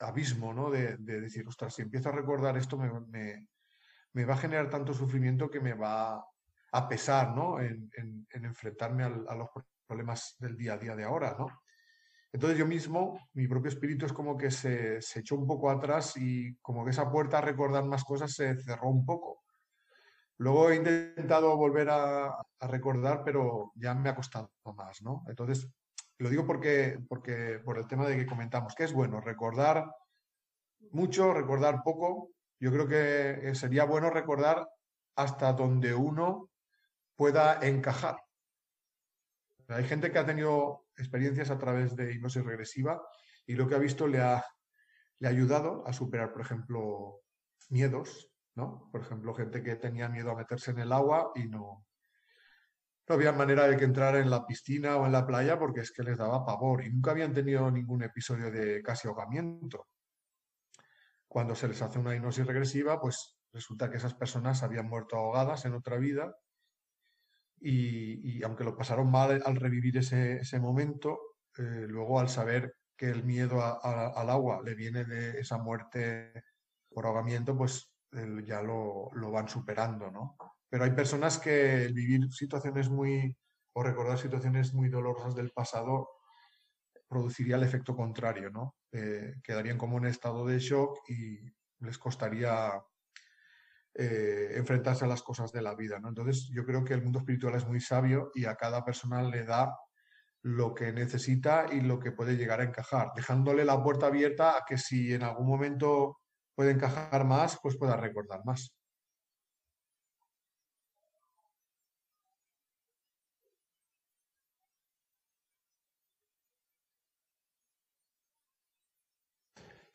abismo, ¿no? De, decir, ostras, si empiezo a recordar esto me, va a generar tanto sufrimiento que me va a pesar, ¿no? En, enfrentarme a los problemas del día a día de ahora, ¿no? Entonces yo mismo, mi propio espíritu es como que se, se echó un poco atrás y como que esa puerta a recordar más cosas se cerró un poco. Luego he intentado volver a, recordar, pero ya me ha costado más, ¿no? Entonces, lo digo porque, porque por el tema de que comentamos, que es bueno recordar mucho, recordar poco. Yo creo que sería bueno recordar hasta donde uno pueda encajar. Hay gente que ha tenido experiencias a través de hipnosis regresiva y lo que ha visto le ha, le ha ayudado a superar, por ejemplo, miedos, ¿no? Por ejemplo, gente que tenía miedo a meterse en el agua y no, no había manera de que entrara en la piscina o en la playa porque es que les daba pavor y nunca habían tenido ningún episodio de casi ahogamiento. Cuando se les hace una hipnosis regresiva, pues resulta que esas personas habían muerto ahogadas en otra vida y, aunque lo pasaron mal al revivir ese, momento, eh, luego al saber que el miedo al agua le viene de esa muerte por ahogamiento, pues ya lo, van superando, ¿no? Pero hay personas que vivir situaciones muy, o recordar situaciones muy dolorosas del pasado produciría el efecto contrario, ¿no? Eh, quedarían como en estado de shock y les costaría eh, enfrentarse a las cosas de la vida, ¿no? Entonces yo creo que el mundo espiritual es muy sabio y a cada persona le da lo que necesita y lo que puede llegar a encajar, dejándole la puerta abierta a que si en algún momento puede encajar más, pues pueda recordar más.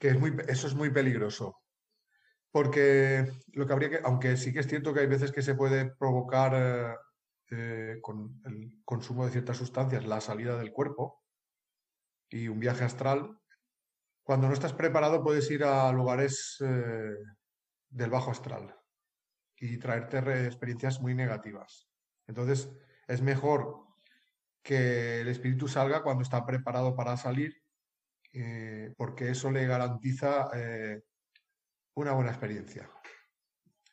Es muy, eso es muy peligroso. Porque lo que habría que, aunque sí que es cierto que hay veces que se puede provocar eh, eh, con el consumo de ciertas sustancias la salida del cuerpo y un viaje astral, cuando no estás preparado puedes ir a lugares eh, del bajo astral y traerte experiencias muy negativas. Entonces, es mejor que el espíritu salga cuando está preparado para salir, eh, porque eso le garantiza eh, una buena experiencia.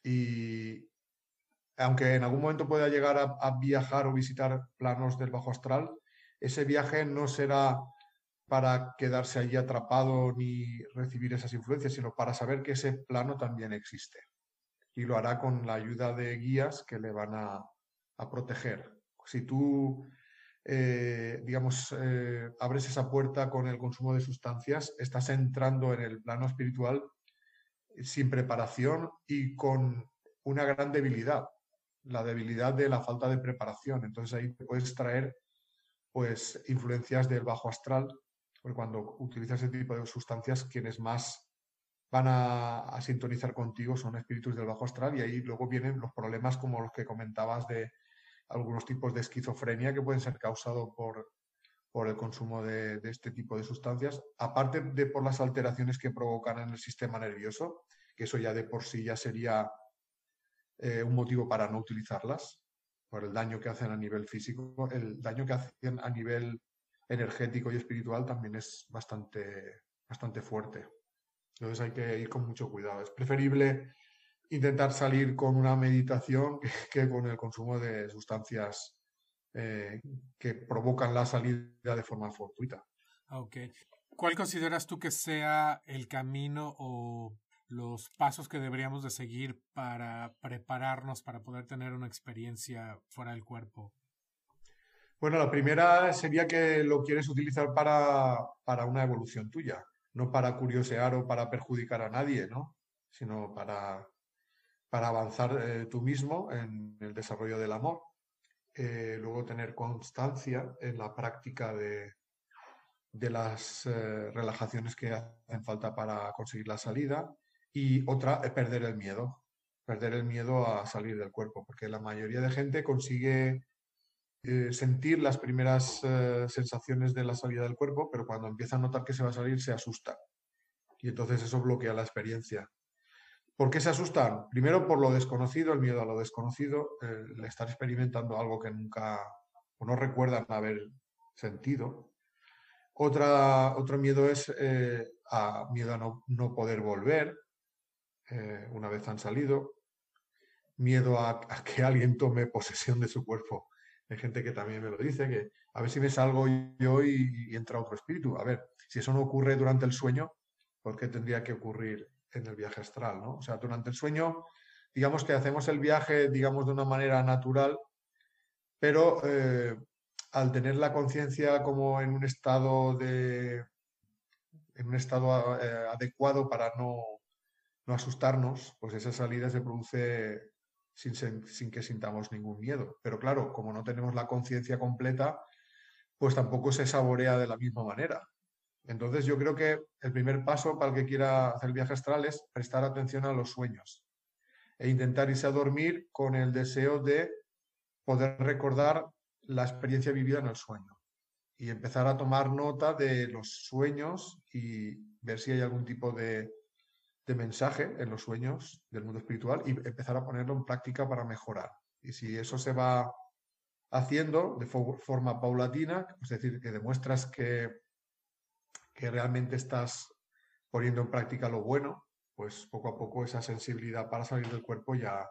Y aunque en algún momento pueda llegar a viajar o visitar planos del bajo astral, ese viaje no será para quedarse allí atrapado ni recibir esas influencias, sino para saber que ese plano también existe. Y lo hará con la ayuda de guías que le van a, proteger. Si tú, eh, digamos, eh, abres esa puerta con el consumo de sustancias, estás entrando en el plano espiritual sin preparación y con una gran debilidad, la debilidad de la falta de preparación. Entonces ahí puedes traer pues influencias del bajo astral, porque cuando utilizas ese tipo de sustancias, quienes más van a, sintonizar contigo son espíritus del bajo astral y ahí luego vienen los problemas como los que comentabas de algunos tipos de esquizofrenia que pueden ser causados por, por el consumo de, este tipo de sustancias, aparte de por las alteraciones que provocan en el sistema nervioso, que eso ya de por sí ya sería eh, un motivo para no utilizarlas, por el daño que hacen a nivel físico, el daño que hacen a nivel energético y espiritual también es bastante, bastante fuerte. Entonces hay que ir con mucho cuidado. Es preferible intentar salir con una meditación que con el consumo de sustancias eh, que provocan la salida de forma fortuita. Ok. ¿Cuál consideras tú que sea el camino o los pasos que deberíamos de seguir para prepararnos para poder tener una experiencia fuera del cuerpo? Bueno, la primera sería que lo quieres utilizar para, para una evolución tuya, no para curiosear o para perjudicar a nadie, ¿no? Sino para, para avanzar eh, tú mismo en el desarrollo del amor. Eh, luego tener constancia en la práctica de, las eh, relajaciones que hacen falta para conseguir la salida y otra es perder el miedo, perder el miedo a salir del cuerpo, porque la mayoría de gente consigue eh, sentir las primeras sensaciones de la salida del cuerpo, pero cuando empieza a notar que se va a salir se asusta y entonces eso bloquea la experiencia. ¿Por qué se asustan? Primero por lo desconocido, el miedo a lo desconocido, el estar experimentando algo que nunca o no recuerdan haber sentido. Otra, otro miedo es eh, miedo a no, poder volver eh, una vez han salido. Miedo a, que alguien tome posesión de su cuerpo. Hay gente que también me lo dice, que a ver si me salgo yo y entra otro espíritu. A ver, si eso no ocurre durante el sueño, ¿por qué tendría que ocurrir en el viaje astral, ¿no? O sea, durante el sueño, digamos que hacemos el viaje, digamos, de una manera natural, pero eh, al tener la conciencia como en un estado de en un estado eh, adecuado para no, no, asustarnos, pues esa salida se produce sin, sin que sintamos ningún miedo. Pero claro, como no tenemos la conciencia completa, pues tampoco se saborea de la misma manera. Entonces yo creo que el primer paso para el que quiera hacer viaje astral es prestar atención a los sueños e intentar irse a dormir con el deseo de poder recordar la experiencia vivida en el sueño y empezar a tomar nota de los sueños y ver si hay algún tipo de, mensaje en los sueños del mundo espiritual y empezar a ponerlo en práctica para mejorar. Y si eso se va haciendo de forma paulatina, es decir, que demuestras que que realmente estás poniendo en práctica lo bueno, pues poco a poco esa sensibilidad para salir del cuerpo ya,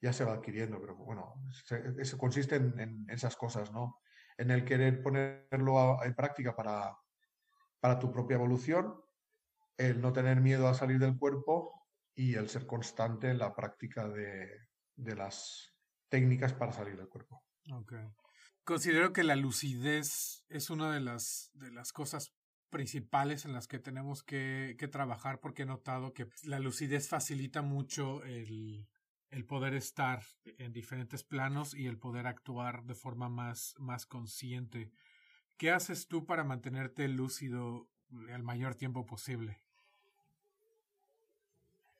ya se va adquiriendo. Pero bueno, se, consiste en, esas cosas, ¿no? En el querer ponerlo en práctica para, para tu propia evolución, el no tener miedo a salir del cuerpo y el ser constante en la práctica de, de las técnicas para salir del cuerpo. Okay. Considero que la lucidez es una de las, de las cosas principales en las que tenemos que, trabajar porque he notado que la lucidez facilita mucho el, el, poder estar en diferentes planos y el poder actuar de forma más, más consciente. ¿Qué haces tú para mantenerte lúcido el mayor tiempo posible?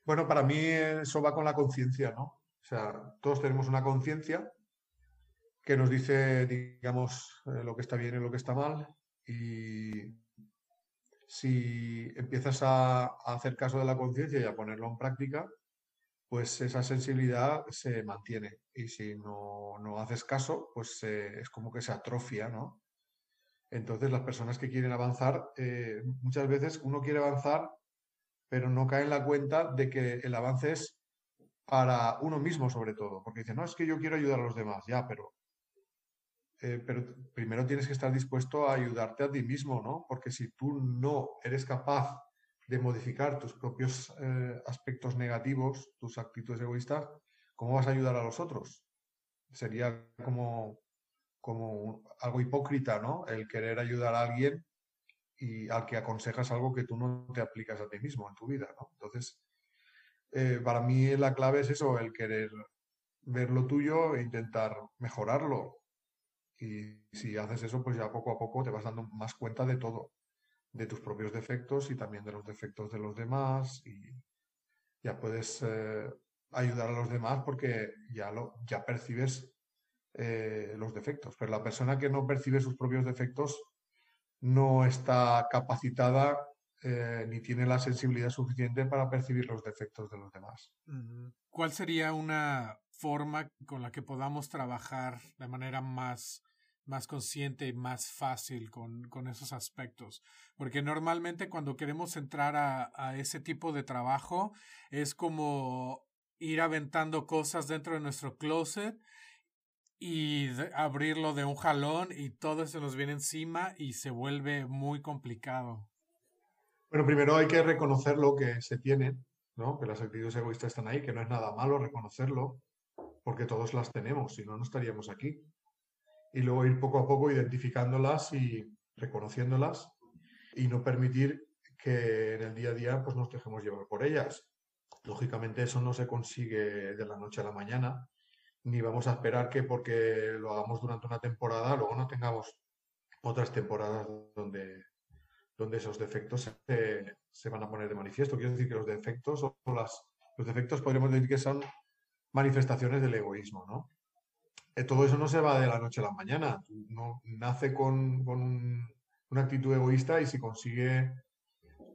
Bueno, para mí eso va con la conciencia, ¿no? O sea, todos tenemos una conciencia que nos dice, digamos, eh, lo que está bien y lo que está mal. Y si empiezas a, hacer caso de la conciencia y a ponerlo en práctica, pues esa sensibilidad se mantiene. Y si no, haces caso, pues es como que se atrofia, ¿no? Entonces las personas que quieren avanzar, eh, muchas veces uno quiere avanzar, pero no cae en la cuenta de que el avance es para uno mismo sobre todo, porque dice, no, es que yo quiero ayudar a los demás, ya, pero eh, pero primero tienes que estar dispuesto a ayudarte a ti mismo, ¿no? Porque si tú no eres capaz de modificar tus propios eh, aspectos negativos, tus actitudes egoístas, ¿cómo vas a ayudar a los otros? Sería como, como algo hipócrita, ¿no? El querer ayudar a alguien y al que aconsejas algo que tú no te aplicas a ti mismo en tu vida, ¿no? Entonces, eh, para mí la clave es eso, el querer ver lo tuyo e intentar mejorarlo. Y si haces eso, pues ya poco a poco te vas dando más cuenta de todo, de tus propios defectos y también de los defectos de los demás y ya puedes eh, ayudar a los demás porque ya, lo, ya percibes eh, los defectos. Pero la persona que no percibe sus propios defectos no está capacitada eh, ni tiene la sensibilidad suficiente para percibir los defectos de los demás. ¿Cuál sería una forma con la que podamos trabajar de manera más, más consciente y más fácil con, con esos aspectos? Porque normalmente cuando queremos entrar a, a ese tipo de trabajo es como ir aventando cosas dentro de nuestro closet y abrirlo de un jalón y todo eso nos viene encima y se vuelve muy complicado. Bueno, primero hay que reconocer lo que se tiene, ¿no? Que las actitudes egoístas están ahí, que no es nada malo reconocerlo, porque todos las tenemos, si no, no estaríamos aquí. Y luego ir poco a poco identificándolas y reconociéndolas y no permitir que en el día a día pues, nos dejemos llevar por ellas. Lógicamente eso no se consigue de la noche a la mañana, ni vamos a esperar que porque lo hagamos durante una temporada, luego no tengamos otras temporadas donde donde esos defectos se, van a poner de manifiesto. Quiero decir que los defectos o las, los defectos podríamos decir que son manifestaciones del egoísmo, ¿no? Eh, todo eso no se va de la noche a la mañana. No, nace con, una actitud egoísta y si consigue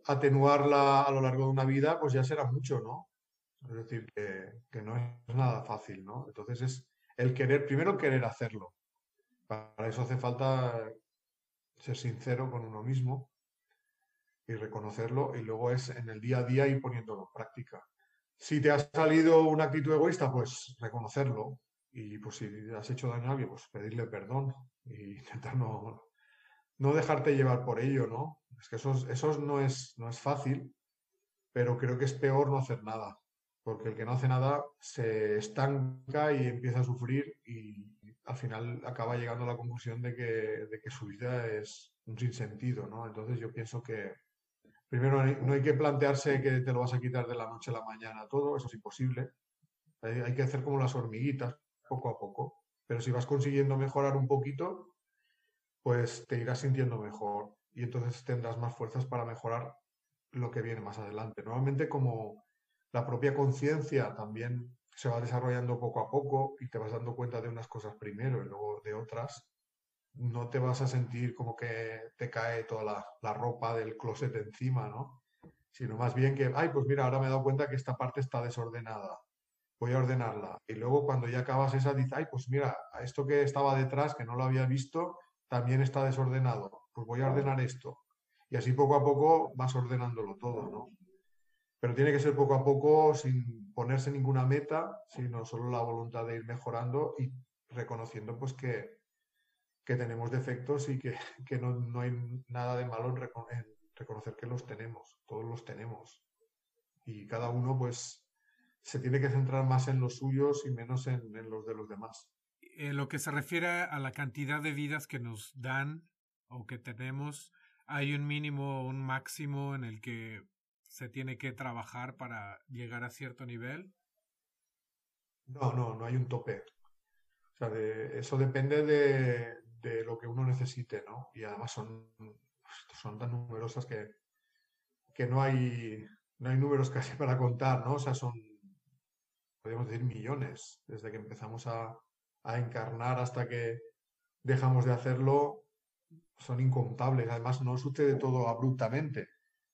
atenuarla a lo largo de una vida, pues ya será mucho, ¿no? Es decir, que, que no es nada fácil, ¿no? Entonces es el querer, primero querer hacerlo. Para eso hace falta ser sincero con uno mismo y reconocerlo y luego es en el día a día ir poniéndolo en práctica. Si te ha salido una actitud egoísta, pues reconocerlo y pues si has hecho daño a alguien, pues pedirle perdón y intentar no, no dejarte llevar por ello, ¿no? Es que eso, eso no, es, no es fácil, pero creo que es peor no hacer nada, porque el que no hace nada se estanca y empieza a sufrir y al final acaba llegando a la conclusión de que, de que su vida es un sinsentido, ¿no? Entonces yo pienso que, Primero, no hay que plantearse que te lo vas a quitar de la noche a la mañana todo, eso es imposible. Hay, que hacer como las hormiguitas, poco a poco. Pero si vas consiguiendo mejorar un poquito, pues te irás sintiendo mejor y entonces tendrás más fuerzas para mejorar lo que viene más adelante. Normalmente como la propia conciencia también se va desarrollando poco a poco y te vas dando cuenta de unas cosas primero y luego de otras, no te vas a sentir como que te cae toda la, ropa del closet encima, ¿no? Sino más bien que, ay, pues mira, ahora me he dado cuenta que esta parte está desordenada, voy a ordenarla. Y luego cuando ya acabas esa, dices, ay, pues mira, esto que estaba detrás, que no lo había visto, también está desordenado, pues voy a ordenar esto. Y así poco a poco vas ordenándolo todo, ¿no? Pero tiene que ser poco a poco, sin ponerse ninguna meta, sino solo la voluntad de ir mejorando y reconociendo pues que, que tenemos defectos y que, no, hay nada de malo en, reconocer que los tenemos, todos los tenemos. Y cada uno pues se tiene que centrar más en los suyos y menos en, los de los demás. En lo que se refiere a la cantidad de vidas que nos dan o que tenemos, ¿hay un mínimo o un máximo en el que se tiene que trabajar para llegar a cierto nivel? No, no, no hay un tope. O sea, eso depende de, de lo que uno necesite, ¿no? Y además son, son tan numerosas que, que no hay, no hay números casi para contar, ¿no? O sea, son, podríamos decir, millones, desde que empezamos a, a encarnar hasta que dejamos de hacerlo, son incontables. Además, no sucede todo abruptamente.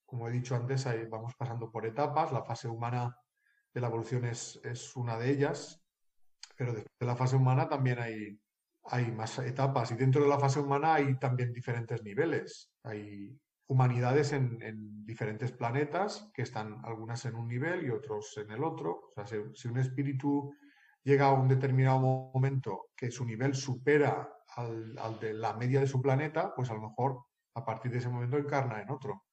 Como he dicho antes, vamos pasando por etapas. La fase humana de la evolución es, es una de ellas, pero después de la fase humana también hay, hay más etapas y dentro de la fase humana hay también diferentes niveles. Hay humanidades en, diferentes planetas que están algunas en un nivel y otros en el otro. O sea, si, un espíritu llega a un determinado momento que su nivel supera al, de la media de su planeta, pues a lo mejor a partir de ese momento encarna en otro,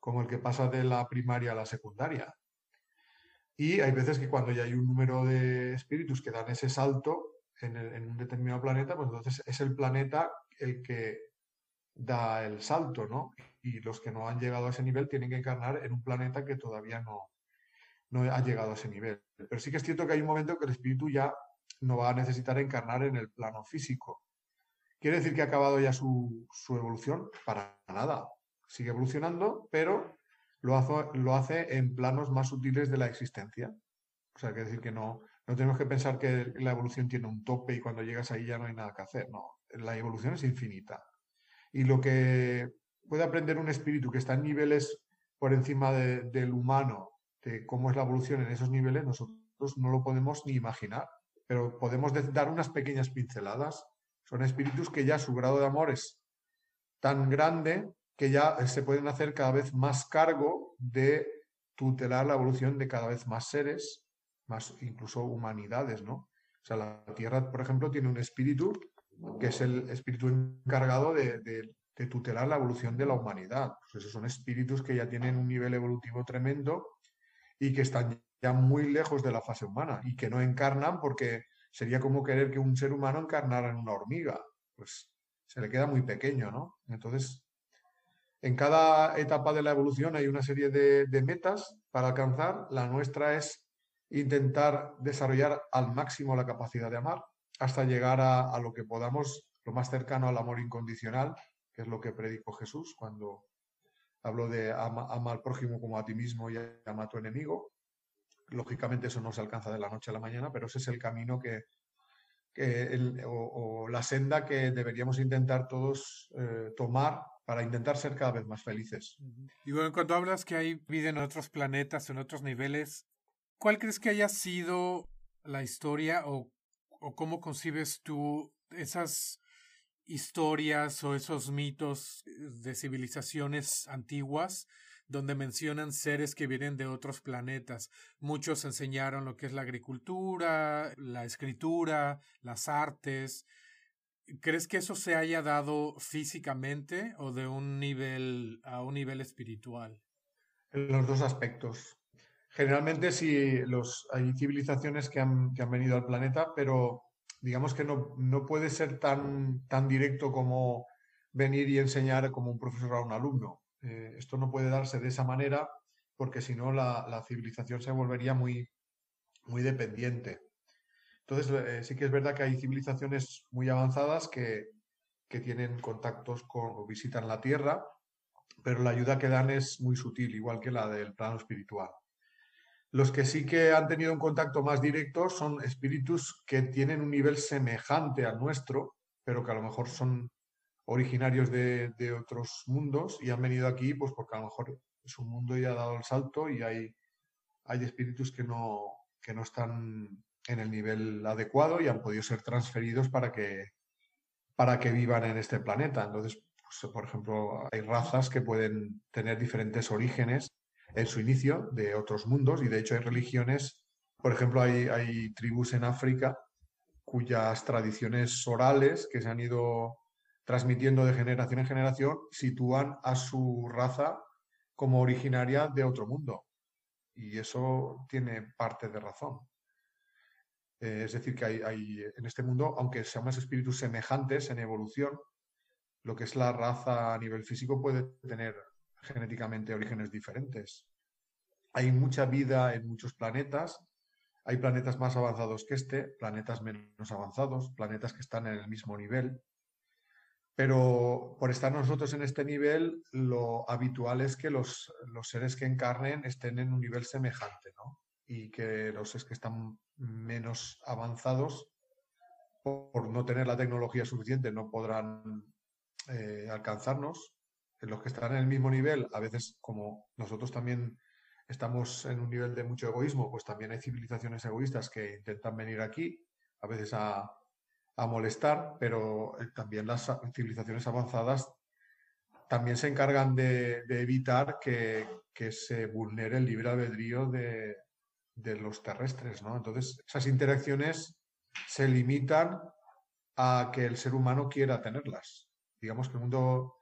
como el que pasa de la primaria a la secundaria. Y hay veces que cuando ya hay un número de espíritus que dan ese salto, en, un determinado planeta, pues entonces es el planeta el que da el salto, ¿no? Y los que no han llegado a ese nivel tienen que encarnar en un planeta que todavía no, no ha llegado a ese nivel. Pero sí que es cierto que hay un momento que el espíritu ya no va a necesitar encarnar en el plano físico. ¿Quiere decir que ha acabado ya su, evolución? Para nada. Sigue evolucionando, pero lo hace, lo hace en planos más sutiles de la existencia. O sea, quiere decir que no, no tenemos que pensar que la evolución tiene un tope y cuando llegas ahí ya no hay nada que hacer. No, la evolución es infinita. Y lo que puede aprender un espíritu que está en niveles por encima del humano, de cómo es la evolución en esos niveles, nosotros no lo podemos ni imaginar, pero podemos dar unas pequeñas pinceladas. Son espíritus que ya su grado de amor es tan grande que ya se pueden hacer cada vez más cargo de tutelar la evolución de cada vez más seres, más incluso humanidades, ¿no? O sea, la Tierra, por ejemplo, tiene un espíritu que es el espíritu encargado de, tutelar la evolución de la humanidad. Pues esos son espíritus que ya tienen un nivel evolutivo tremendo y que están ya muy lejos de la fase humana y que no encarnan porque sería como querer que un ser humano encarnara en una hormiga. Pues se le queda muy pequeño, ¿no? Entonces, en cada etapa de la evolución hay una serie de, de metas para alcanzar. La nuestra es intentar desarrollar al máximo la capacidad de amar hasta llegar a, lo que podamos, lo más cercano al amor incondicional, que es lo que predicó Jesús cuando habló de ama, al prójimo como a ti mismo y ama a tu enemigo. Lógicamente eso no se alcanza de la noche a la mañana, pero ese es el camino que, o, la senda que deberíamos intentar todos eh, tomar para intentar ser cada vez más felices. Y bueno, cuando hablas que hay vida en otros planetas, en otros niveles, ¿cuál crees que haya sido la historia o o cómo concibes tú esas historias o esos mitos de civilizaciones antiguas donde mencionan seres que vienen de otros planetas. Muchos enseñaron lo que es la agricultura, la escritura, las artes. ¿Crees que eso se haya dado físicamente o de un nivel a un nivel espiritual? Los dos aspectos. Generalmente sí, los, hay civilizaciones que han, venido al planeta, pero digamos que no, puede ser tan, tan directo como venir y enseñar como un profesor a un alumno. Eh, esto no puede darse de esa manera porque si no la, civilización se volvería muy, muy dependiente. Entonces, eh, sí que es verdad que hay civilizaciones muy avanzadas que, que tienen contactos con o visitan la Tierra, pero la ayuda que dan es muy sutil, igual que la del plano espiritual. Los que sí que han tenido un contacto más directo son espíritus que tienen un nivel semejante al nuestro, pero que a lo mejor son originarios de, otros mundos y han venido aquí pues porque a lo mejor su mundo ya ha dado el salto y hay, hay espíritus que no, que no están en el nivel adecuado y han podido ser transferidos para que, para que vivan en este planeta. Entonces, pues, por ejemplo, hay razas que pueden tener diferentes orígenes en su inicio de otros mundos y de hecho hay religiones, por ejemplo, hay, tribus en África cuyas tradiciones orales que se han ido transmitiendo de generación en generación sitúan a su raza como originaria de otro mundo. Y eso tiene parte de razón. Eh, es decir, que hay, hay, en este mundo, aunque sean más espíritus semejantes en evolución, lo que es la raza a nivel físico puede tener genéticamente orígenes diferentes. Hay mucha vida en muchos planetas. Hay planetas más avanzados que este, planetas menos avanzados, planetas que están en el mismo nivel. Pero por estar nosotros en este nivel, lo habitual es que los, seres que encarnen estén en un nivel semejante, ¿no? Y que los seres que están menos avanzados, por no tener la tecnología suficiente, no podrán eh, alcanzarnos los que están en el mismo nivel, a veces como nosotros también estamos en un nivel de mucho egoísmo, pues también hay civilizaciones egoístas que intentan venir aquí, a veces a, molestar, pero eh, también las civilizaciones avanzadas también se encargan de, evitar que, se vulnere el libre albedrío de, de los terrestres, ¿no? Entonces, esas interacciones se limitan a que el ser humano quiera tenerlas. Digamos que el mundo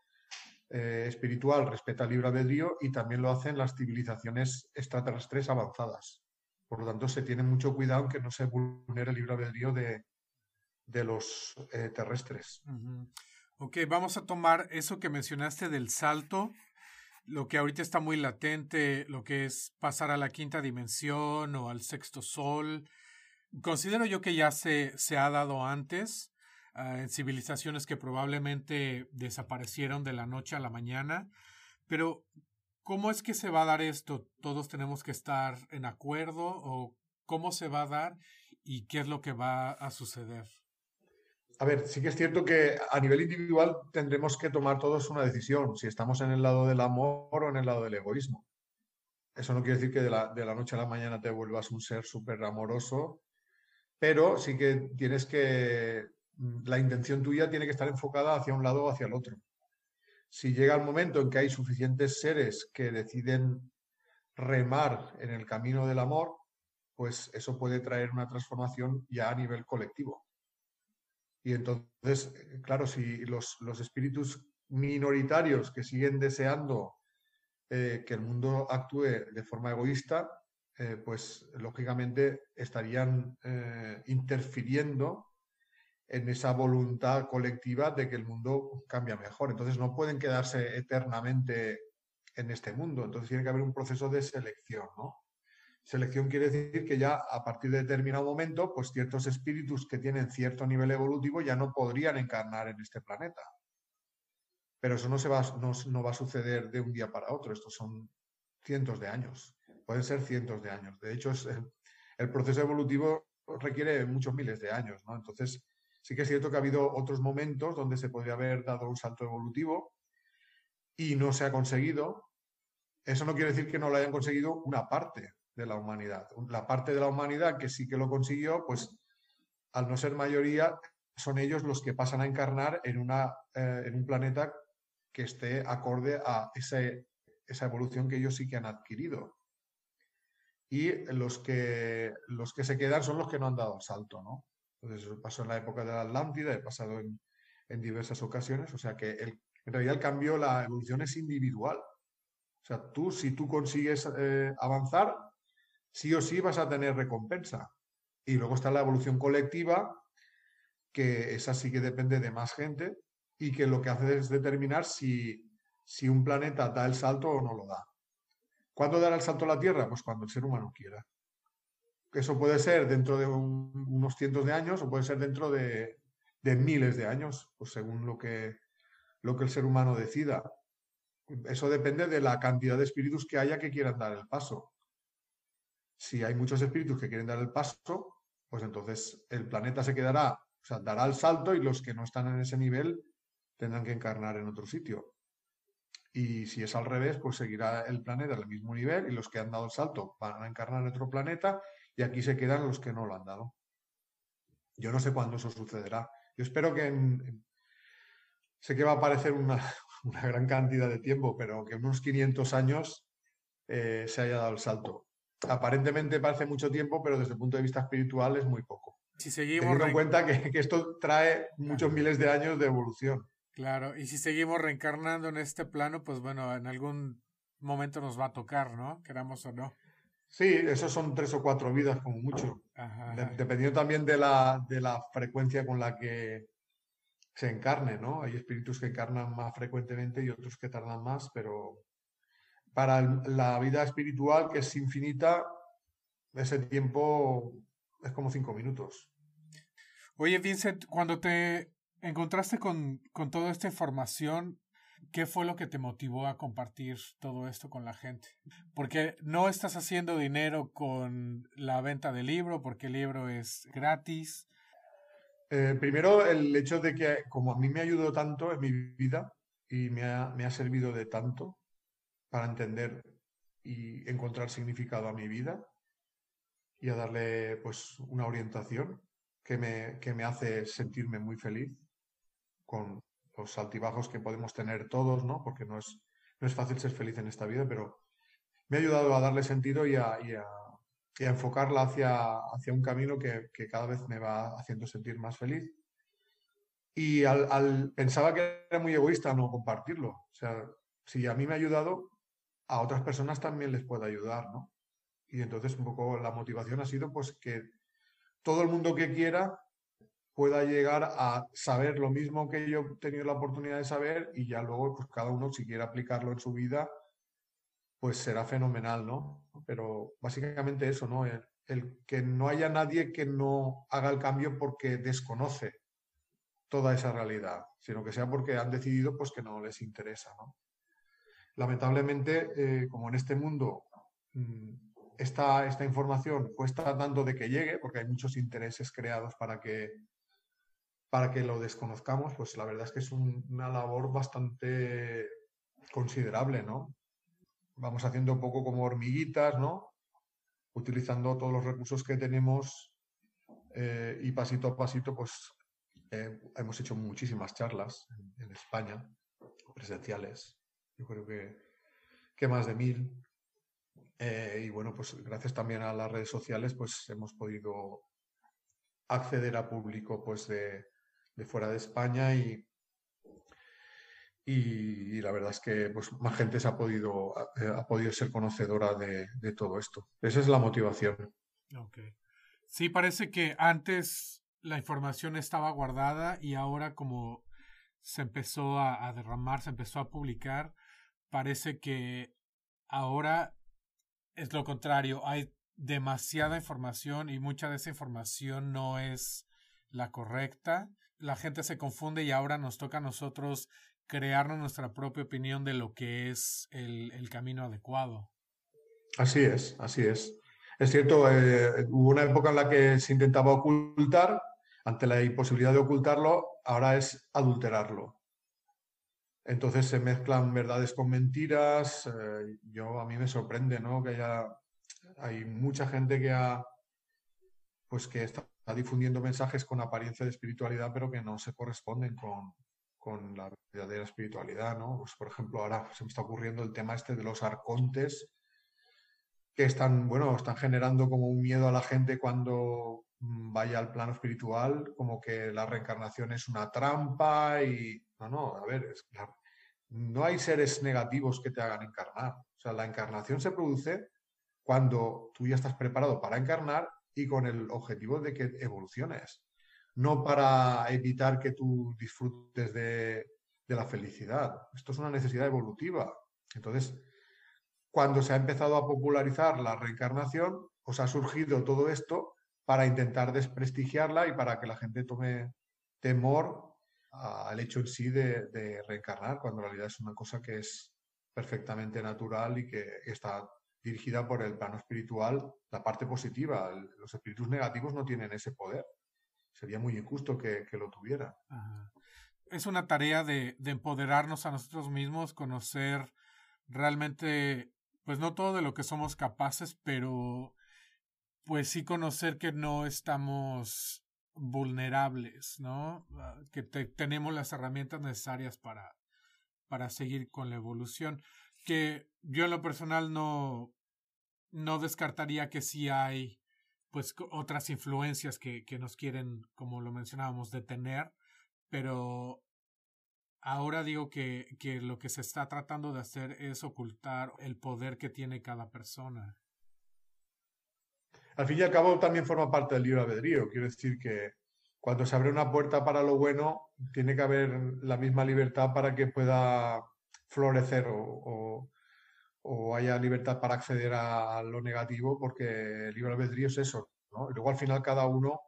eh, espiritual respeta el libre albedrío y también lo hacen las civilizaciones extraterrestres avanzadas. Por lo tanto, se tiene mucho cuidado que no se vulnere el libre albedrío de, los eh, terrestres. Ok, vamos a tomar eso que mencionaste del salto lo que ahorita está muy latente, lo que es pasar a la quinta dimensión o al sexto sol. Considero yo que ya se, se ha dado antes en civilizaciones que probablemente desaparecieron de la noche a la mañana, pero ¿cómo es que se va a dar esto? ¿Todos tenemos que estar en acuerdo o cómo se va a dar y qué es lo que va a suceder? A ver, sí que es cierto que a nivel individual tendremos que tomar todos una decisión, si estamos en el lado del amor o en el lado del egoísmo. Eso no quiere decir que de la, de la noche a la mañana te vuelvas un ser súper amoroso, pero sí que tienes que, la intención tuya tiene que estar enfocada hacia un lado o hacia el otro. Si llega el momento en que hay suficientes seres que deciden remar en el camino del amor, pues eso puede traer una transformación ya a nivel colectivo. Y entonces, eh, claro, si los, espíritus minoritarios que siguen deseando eh, que el mundo actúe de forma egoísta, eh, pues lógicamente estarían interfiriendo en esa voluntad colectiva de que el mundo cambie mejor. Entonces no pueden quedarse eternamente en este mundo. Entonces tiene que haber un proceso de selección, ¿no? Selección quiere decir que ya a partir de determinado momento, pues ciertos espíritus que tienen cierto nivel evolutivo ya no podrían encarnar en este planeta. Pero eso no, se va, no, va a suceder de un día para otro, estos son cientos de años, pueden ser cientos de años. De hecho, el, proceso evolutivo requiere muchos miles de años, ¿no? Entonces, sí que es cierto que ha habido otros momentos donde se podría haber dado un salto evolutivo y no se ha conseguido. Eso no quiere decir que no lo hayan conseguido una parte, de la humanidad. La parte de la humanidad que sí que lo consiguió, pues al no ser mayoría, son ellos los que pasan a encarnar en, una, eh, en un planeta que esté acorde a esa evolución que ellos sí que han adquirido. Y los que, los que se quedan son los que no han dado salto, ¿no? Entonces, eso pasó en la época de la Atlántida, he pasado en, en diversas ocasiones, o sea que el, en realidad el cambio, la evolución es individual. O sea, tú, si tú consigues eh, avanzar, sí o sí vas a tener recompensa. Y luego está la evolución colectiva, que esa sí que depende de más gente y que lo que hace es determinar si, si un planeta da el salto o no lo da. ¿Cuándo dará el salto a la Tierra? Pues cuando el ser humano quiera. Eso puede ser dentro de unos cientos de años o puede ser dentro de, de miles de años, pues según lo que, lo que el ser humano decida. Eso depende de la cantidad de espíritus que haya que quieran dar el paso. Si hay muchos espíritus que quieren dar el paso, pues entonces el planeta se quedará, o sea, dará el salto y los que no están en ese nivel tendrán que encarnar en otro sitio. Y si es al revés, pues seguirá el planeta al mismo nivel y los que han dado el salto van a encarnar en otro planeta y aquí se quedan los que no lo han dado. Yo no sé cuándo eso sucederá. Yo espero que sé que va a parecer una, gran cantidad de tiempo, pero que en unos 500 años eh, se haya dado el salto aparentemente parece mucho tiempo, pero desde el punto de vista espiritual es muy poco. Si seguimos Teniendo en cuenta que, esto trae muchos miles de años de evolución. Claro, y si seguimos reencarnando en este plano, pues bueno, en algún momento nos va a tocar, ¿no? Queramos o no. Sí, esos son tres o cuatro vidas como mucho. dependiendo también de la, de la frecuencia con la que se encarne, ¿no? Hay espíritus que encarnan más frecuentemente y otros que tardan más, pero para la vida espiritual, que es infinita, ese tiempo es como cinco minutos. Oye, Vincent, cuando te encontraste con, con toda esta información, ¿qué fue lo que te motivó a compartir todo esto con la gente? Porque no estás haciendo dinero con la venta del libro, porque el libro es gratis. Eh, primero, el hecho de que, como a mí me ayudó tanto en mi vida y me ha, me ha servido de tanto, para entender y encontrar significado a mi vida y a darle pues una orientación que me, que me hace sentirme muy feliz con los altibajos que podemos tener todos, ¿no? Porque no es, no es fácil ser feliz en esta vida, pero me ha ayudado a darle sentido y a, enfocarla hacia, hacia un camino que, que, cada vez me va haciendo sentir más feliz. Y al, al, pensaba que era muy egoísta no compartirlo. O sea, si a mí me ha ayudado, a otras personas también les puede ayudar, ¿no? Y entonces un poco la motivación ha sido pues que todo el mundo que quiera pueda llegar a saber lo mismo que yo he tenido la oportunidad de saber y ya luego pues cada uno si quiere aplicarlo en su vida pues será fenomenal, ¿no? Pero básicamente eso, ¿no? El, que no haya nadie que no haga el cambio porque desconoce toda esa realidad, sino que sea porque han decidido pues que no les interesa, ¿no? Lamentablemente, eh, como en este mundo mm, esta, esta información cuesta tanto de que llegue, porque hay muchos intereses creados para que para que lo desconozcamos, pues la verdad es que es una labor bastante considerable, ¿no? Vamos haciendo un poco como hormiguitas, ¿no? Utilizando todos los recursos que tenemos eh, y pasito a pasito, pues eh, hemos hecho muchísimas charlas en, España, presenciales, yo creo que, que más de mil. Eh, y bueno, pues gracias también a las redes sociales, pues hemos podido acceder a público pues de, de fuera de España y, y, la verdad es que pues, más gente se ha podido, ha, podido ser conocedora de, todo esto. Esa es la motivación. Okay. Sí, parece que antes la información estaba guardada y ahora como se empezó a, a derramar, se empezó a publicar, parece que ahora es lo contrario. Hay demasiada información y mucha de esa información no es la correcta la gente se confunde y ahora nos toca a nosotros crearnos nuestra propia opinión de lo que es el, camino adecuado. Así es, así es. Es cierto, eh, hubo una época en la que se intentaba ocultar, ante la imposibilidad de ocultarlo, ahora es adulterarlo. Entonces se mezclan verdades con mentiras. Eh, yo a mí me sorprende, ¿no? Que haya, hay mucha gente que ha, pues que está difundiendo mensajes con apariencia de espiritualidad, pero que no se corresponden con, con la verdadera espiritualidad, ¿no? Pues, por ejemplo, ahora se me está ocurriendo el tema este de los arcontes, que están, bueno, están generando como un miedo a la gente cuando mm, vaya al plano espiritual, como que la reencarnación es una trampa y... No, no, a ver, no hay seres negativos que te hagan encarnar. O sea, la encarnación se produce cuando tú ya estás preparado para encarnar y con el objetivo de que evoluciones, no para evitar que tú disfrutes de, la felicidad. Esto es una necesidad evolutiva. Entonces, cuando se ha empezado a popularizar la reencarnación, pues ha surgido todo esto para intentar desprestigiarla y para que la gente tome temor al hecho en sí de, de, reencarnar, cuando en realidad es una cosa que es perfectamente natural y que está dirigida por el plano espiritual, la parte positiva. los espíritus negativos no tienen ese poder. Sería muy injusto que, lo tuvieran. Es una tarea de, de, empoderarnos a nosotros mismos, conocer realmente, pues no todo de lo que somos capaces, pero pues sí conocer que no estamos vulnerables, ¿no? Ah, que tenemos las herramientas necesarias para, para seguir con la evolución que yo en lo personal no, no descartaría que sí hay pues otras influencias que, que nos quieren, como lo mencionábamos, detener, pero ahora digo que, que lo que se está tratando de hacer es ocultar el poder que tiene cada persona. Al fin y al cabo también forma parte del libre albedrío. Quiero decir que cuando se abre una puerta para lo bueno, tiene que haber la misma libertad para que pueda florecer o, o, haya libertad para acceder a lo negativo, porque el libre albedrío es eso, ¿no? Luego al final cada uno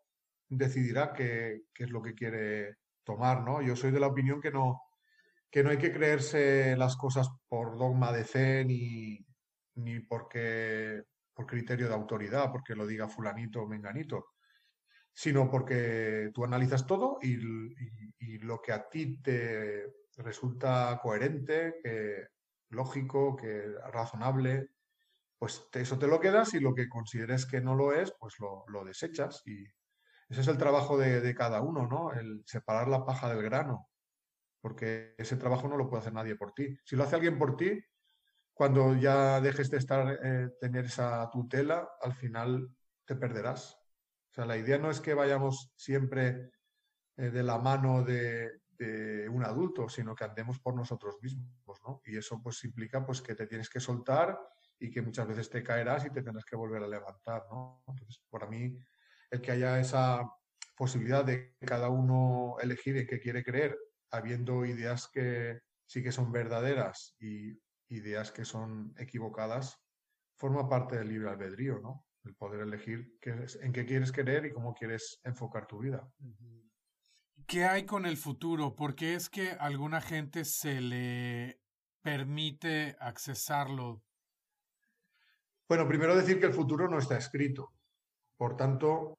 decidirá qué, qué, es lo que quiere tomar, ¿no? Yo soy de la opinión que no, que no hay que creerse las cosas por dogma de fe ni, ni porque, por criterio de autoridad, porque lo diga fulanito o menganito, sino porque tú analizas todo y, y lo que a ti te resulta coherente, que lógico, que razonable, pues eso te lo quedas y lo que consideres que no lo es, pues lo, desechas. Y ese es el trabajo de, cada uno, ¿no? El separar la paja del grano, porque ese trabajo no lo puede hacer nadie por ti. Si lo hace alguien por ti, cuando ya dejes de estar, eh, tener esa tutela, al final te perderás. O sea, la idea no es que vayamos siempre eh, de la mano de, un adulto, sino que andemos por nosotros mismos, ¿no? Y eso pues implica pues que te tienes que soltar y que muchas veces te caerás y te tendrás que volver a levantar, ¿no? Entonces, para mí, el que haya esa posibilidad de cada uno elegir en qué quiere creer, habiendo ideas que sí que son verdaderas y, ideas que son equivocadas, forma parte del libre albedrío, ¿no? El poder elegir en qué quieres querer y cómo quieres enfocar tu vida. ¿Qué hay con el futuro? Porque es que a alguna gente se le permite accesarlo. Bueno, primero decir que el futuro no está escrito. Por tanto,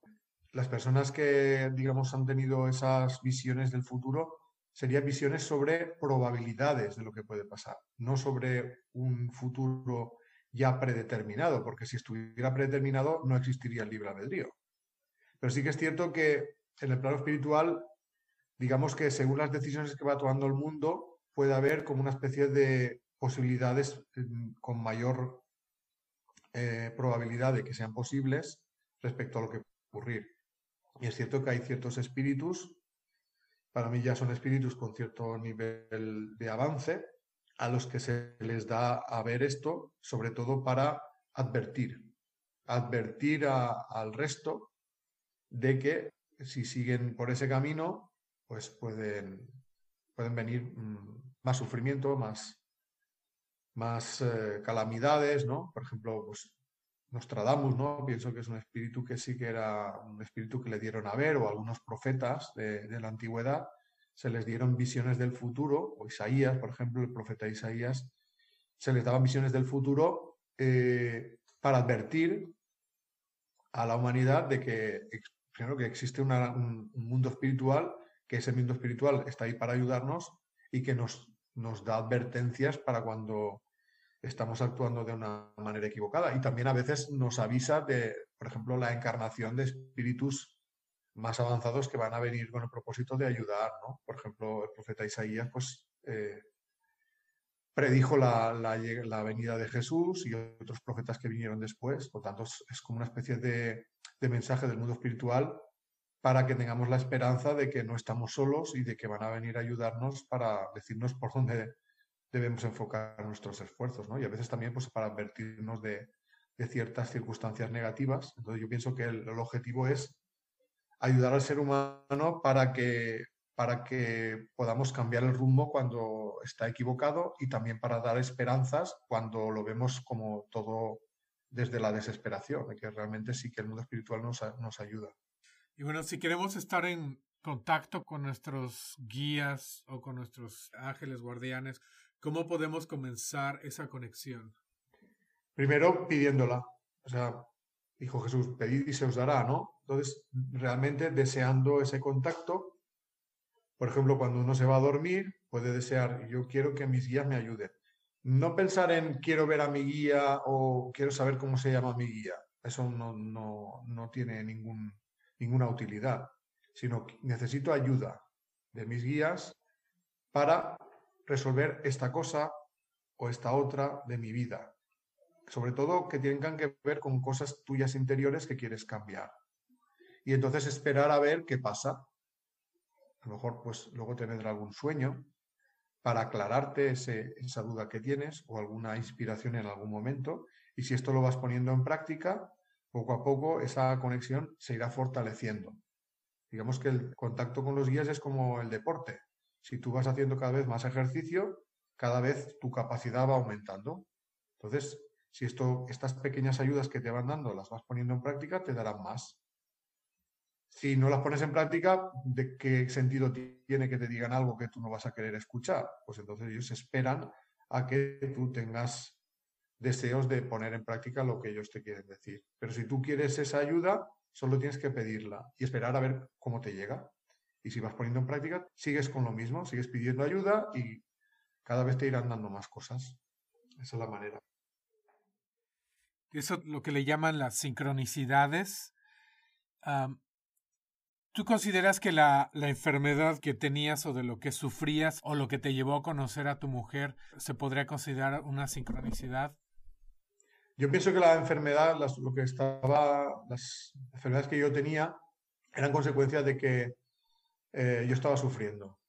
las personas que, digamos, han tenido esas visiones del futuro serían visiones sobre probabilidades de lo que puede pasar, no sobre un futuro ya predeterminado, porque si estuviera predeterminado no existiría el libre albedrío. Pero sí que es cierto que en el plano espiritual, digamos que según las decisiones que va tomando el mundo, puede haber como una especie de posibilidades mm, con mayor eh, probabilidad de que sean posibles respecto a lo que puede ocurrir. Y es cierto que hay ciertos espíritus para mí ya son espíritus con cierto nivel de avance, a los que se les da a ver esto, sobre todo para advertir, advertir al resto de que si siguen por ese camino, pues pueden, pueden venir mm, más sufrimiento, más, más eh, calamidades, ¿no? Por ejemplo, pues Nostradamus, ¿no? Pienso que es un espíritu que sí que era un espíritu que le dieron a ver, o algunos profetas de, la antigüedad se les dieron visiones del futuro, o Isaías, por ejemplo, el profeta Isaías, se les daban visiones del futuro eh, para advertir a la humanidad de que, que existe un, mundo espiritual, que ese mundo espiritual está ahí para ayudarnos y que nos, nos da advertencias para cuando estamos actuando de una manera equivocada. Y también a veces nos avisa de, por ejemplo, la encarnación de espíritus más avanzados que van a venir con el propósito de ayudar, ¿no? Por ejemplo, el profeta Isaías, pues, eh, predijo la, la, venida de Jesús y otros profetas que vinieron después. Por tanto, es, como una especie de, de, mensaje del mundo espiritual para que tengamos la esperanza de que no estamos solos y de que van a venir a ayudarnos para decirnos por dónde debemos enfocar nuestros esfuerzos, ¿no? Y a veces también pues, para advertirnos de, ciertas circunstancias negativas. Entonces yo pienso que el, objetivo es ayudar al ser humano para que, para que podamos cambiar el rumbo cuando está equivocado y también para dar esperanzas cuando lo vemos como todo desde la desesperación, de que realmente sí que el mundo espiritual nos, nos ayuda. Y bueno, si queremos estar en contacto con nuestros guías o con nuestros ángeles guardianes, ¿Cómo podemos comenzar esa conexión? Primero pidiéndola. O sea, dijo Jesús, pedid y se os dará, ¿no? Entonces, realmente deseando ese contacto. Por ejemplo, cuando uno se va a dormir, puede desear, yo quiero que mis guías me ayuden. No pensar en quiero ver a mi guía o quiero saber cómo se llama mi guía. Eso no, no, no tiene ningún, ninguna utilidad, sino que necesito ayuda de mis guías para resolver esta cosa o esta otra de mi vida. Sobre todo que tengan que ver con cosas tuyas interiores que quieres cambiar. Y entonces esperar a ver qué pasa. A lo mejor pues luego te algún sueño para aclararte esa duda que tienes o alguna inspiración en algún momento. Y si esto lo vas poniendo en práctica, poco a poco esa conexión se irá fortaleciendo. Digamos que el contacto con los guías es como el deporte si tú vas haciendo cada vez más ejercicio, cada vez tu capacidad va aumentando. Entonces, si esto, estas pequeñas ayudas que te van dando las vas poniendo en práctica, te darán más. Si no las pones en práctica, ¿de qué sentido tiene que te digan algo que tú no vas a querer escuchar? Pues entonces ellos esperan a que tú tengas deseos de poner en práctica lo que ellos te quieren decir. Pero si tú quieres esa ayuda, solo tienes que pedirla y esperar a ver cómo te llega. Y si vas poniendo en práctica, sigues con lo mismo, sigues pidiendo ayuda y cada vez te irán dando más cosas. Esa es la manera. Eso lo que le llaman las sincronicidades. ¿Tú consideras que la, enfermedad que tenías o de lo que sufrías o lo que te llevó a conocer a tu mujer se podría considerar una sincronicidad? Yo pienso que la enfermedad, las, lo que estaba, las enfermedades que yo tenía eran consecuencias de que eh, yo estaba sufriendo.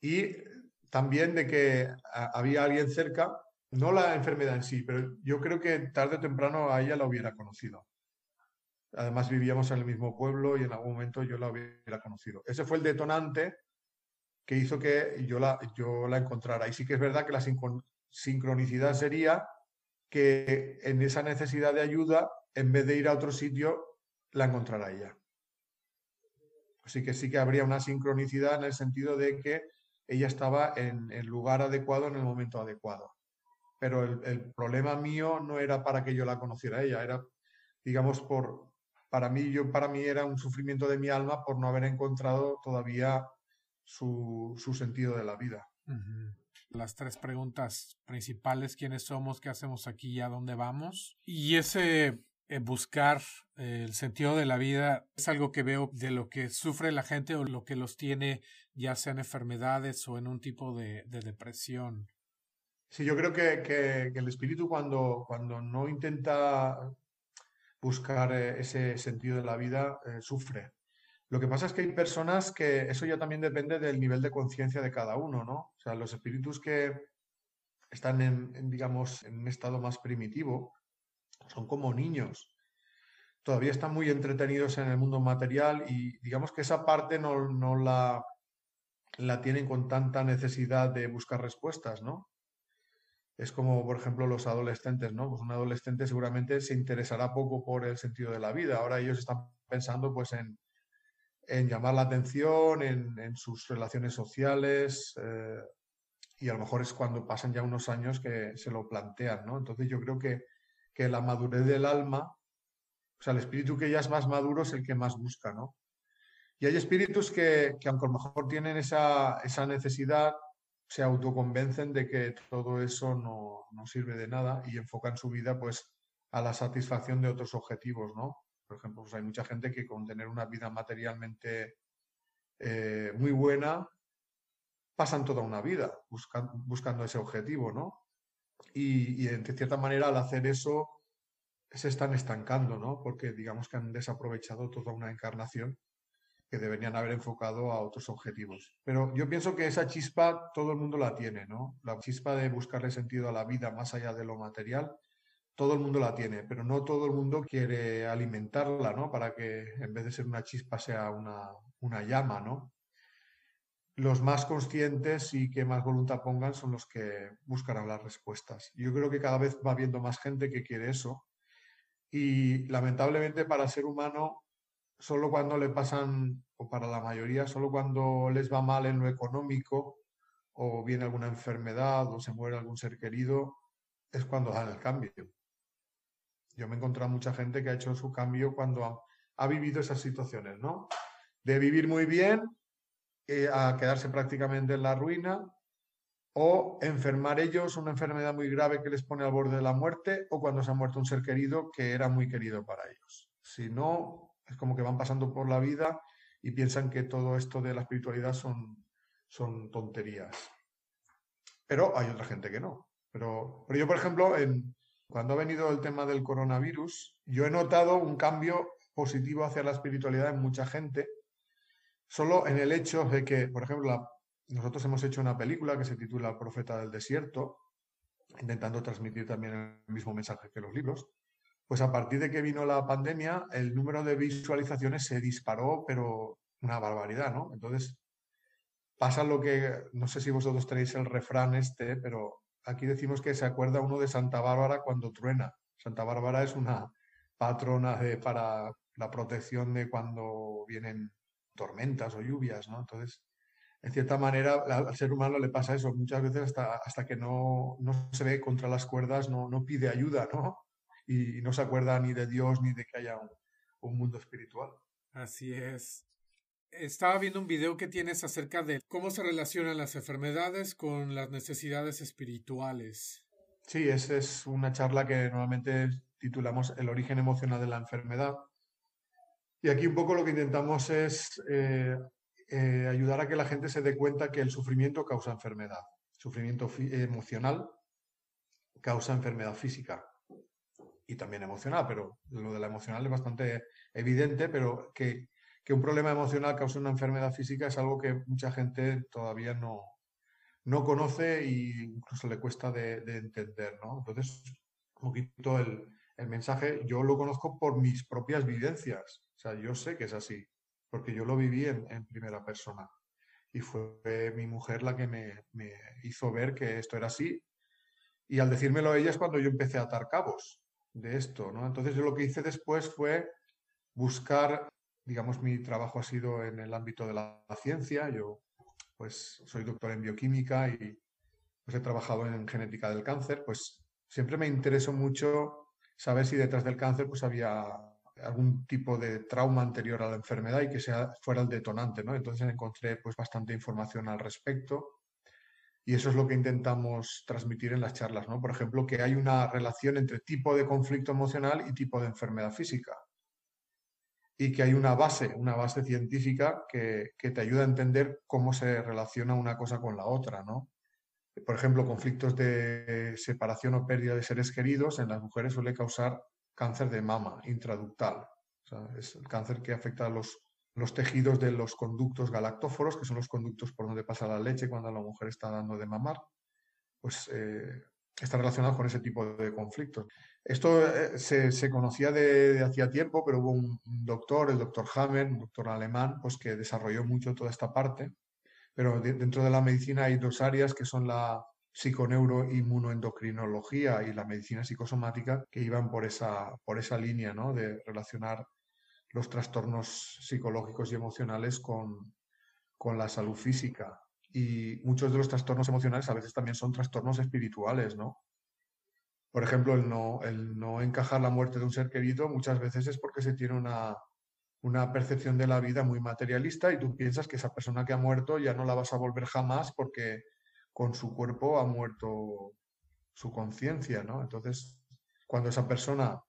Y también de que había alguien cerca, no la enfermedad en sí, pero yo creo que tarde o temprano a ella la hubiera conocido. Además vivíamos en el mismo pueblo y en algún momento yo la hubiera conocido. Ese fue el detonante que hizo que yo la, yo la encontrara. Y sí que es verdad que la sincronicidad sería que en esa necesidad de ayuda, en vez de ir a otro sitio, la encontrará ella. Así que sí que habría una sincronicidad en el sentido de que ella estaba en el lugar adecuado en el momento adecuado. Pero el, problema mío no era para que yo la conociera a ella, era, digamos, por, para mí, yo, para mí era un sufrimiento de mi alma por no haber encontrado todavía su, sentido de la vida. Las tres preguntas principales, quiénes somos, qué hacemos aquí y a dónde vamos. Y ese eh, buscar eh, el sentido de la vida es algo que veo de lo que sufre la gente o lo que los tiene ya sea en enfermedades o en un tipo de, depresión. Sí, yo creo que, que, el espíritu cuando, cuando no intenta buscar eh, ese sentido de la vida, sufre. Lo que pasa es que hay personas que eso ya también depende del nivel de conciencia de cada uno, ¿no? O sea, los espíritus que están en, digamos, en un estado más primitivo son como niños. Todavía están muy entretenidos en el mundo material y digamos que esa parte no, no la, la tienen con tanta necesidad de buscar respuestas, ¿no? Es como, por ejemplo, los adolescentes, ¿no? Pues un adolescente seguramente se interesará poco por el sentido de la vida. Ahora ellos están pensando, pues, en, en llamar la atención, en, sus relaciones sociales, eh, y a lo mejor es cuando pasan ya unos años que se lo plantean, ¿no? Entonces yo creo que, que la madurez del alma, o sea, el espíritu que ya es más maduro es el que más busca, ¿no? Y hay espíritus que, que aunque a lo mejor tienen esa, esa necesidad, se autoconvencen de que todo eso no, no, sirve de nada y enfocan su vida pues a la satisfacción de otros objetivos, ¿no? Por ejemplo, pues hay mucha gente que con tener una vida materialmente eh, muy buena pasan toda una vida buscando ese objetivo, ¿no? Y, de cierta manera al hacer eso se están estancando, ¿no? Porque digamos que han desaprovechado toda una encarnación que deberían haber enfocado a otros objetivos. Pero yo pienso que esa chispa todo el mundo la tiene, ¿no? La chispa de buscarle sentido a la vida más allá de lo material todo el mundo la tiene, pero no todo el mundo quiere alimentarla, ¿no? Para que en vez de ser una chispa sea una, una llama, ¿no? Los más conscientes y que más voluntad pongan son los que buscarán las respuestas. Yo creo que cada vez va habiendo más gente que quiere eso. Y lamentablemente para ser humano, solo cuando le pasan, o para la mayoría, solo cuando les va mal en lo económico, o viene alguna enfermedad, o se muere algún ser querido, es cuando dan el cambio. Yo me he encontrado mucha gente que ha hecho su cambio cuando ha, vivido esas situaciones, ¿no? De vivir muy bien eh, a quedarse prácticamente en la ruina o enfermar ellos una enfermedad muy grave que les pone al borde de la muerte o cuando se ha muerto un ser querido que era muy querido para ellos. Si no, es como que van pasando por la vida y piensan que todo esto de la espiritualidad son, son tonterías. Pero hay otra gente que no. Pero, pero yo, por ejemplo, en, cuando ha venido el tema del coronavirus, yo he notado un cambio positivo hacia la espiritualidad en mucha gente, solo en el hecho de que, por ejemplo, nosotros hemos hecho una película que se titula Profeta del Desierto, intentando transmitir también el mismo mensaje que los libros. Pues a partir de que vino la pandemia, el número de visualizaciones se disparó, pero una barbaridad, ¿no? Entonces, pasa lo que, no sé si vosotros tenéis el refrán este, pero aquí decimos que se acuerda uno de Santa Bárbara cuando truena. Santa Bárbara es una patrona para la protección de cuando vienen tormentas o lluvias, ¿no? Entonces, en cierta manera, al ser humano le pasa eso. Muchas veces hasta, hasta que no, no se ve contra las cuerdas, no, no pide ayuda, ¿no? Y, no se acuerda ni de Dios ni de que haya un mundo espiritual. Así es. Estaba viendo un video que tienes acerca de cómo se relacionan las enfermedades con las necesidades espirituales. Sí, esa es una charla que normalmente titulamos El origen emocional de la enfermedad. Y aquí un poco lo que intentamos es eh, eh, ayudar a que la gente se dé cuenta que el sufrimiento causa enfermedad. Sufrimiento emocional causa enfermedad física y también emocional, pero lo de la emocional es bastante evidente, pero que que un problema emocional cause una enfermedad física es algo que mucha gente todavía no, no conoce e incluso le cuesta de, entender, ¿no? Entonces, un poquito el, el, mensaje, yo lo conozco por mis propias vivencias, o sea, yo sé que es así, porque yo lo viví en, primera persona y fue mi mujer la que me, me, hizo ver que esto era así Y al decírmelo ella es cuando yo empecé a atar cabos de esto, ¿no? Entonces yo lo que hice después fue buscar, digamos, mi trabajo ha sido en el ámbito de la ciencia, yo pues soy doctor en bioquímica y pues he trabajado en genética del cáncer, pues siempre me interesó mucho saber si detrás del cáncer pues había algún tipo de trauma anterior a la enfermedad y que fuera el detonante, ¿no? Entonces encontré pues bastante información al respecto y eso es lo que intentamos transmitir en las charlas, ¿no? Por ejemplo, que hay una relación entre tipo de conflicto emocional y tipo de enfermedad física y que hay una base, una base científica que, que te ayuda a entender cómo se relaciona una cosa con la otra, ¿no? Por ejemplo, conflictos de separación o pérdida de seres queridos en las mujeres suele causar cáncer de mama intraductal. es el cáncer que afecta a los, los tejidos de los conductos galactóforos, que son los conductos por donde pasa la leche cuando la mujer está dando de mamar. Pues eh, está relacionado con ese tipo de conflictos. Esto eh, se, conocía de, hacía tiempo, pero hubo un, doctor, el doctor Hammer, un doctor alemán, pues que desarrolló mucho toda esta parte. Pero dentro de la medicina hay dos áreas que son la psiconeuroinmunoendocrinología y la medicina psicosomática que iban por esa, por esa línea ¿no? de relacionar los trastornos psicológicos y emocionales con, con la salud física. Y muchos de los trastornos emocionales a veces también son trastornos espirituales, ¿no? Por ejemplo, el no, el no encajar la muerte de un ser querido muchas veces es porque se tiene una, percepción de la vida muy materialista y tú piensas que esa persona que ha muerto ya no la vas a volver jamás porque con su cuerpo ha muerto su conciencia, ¿no? Entonces, cuando esa persona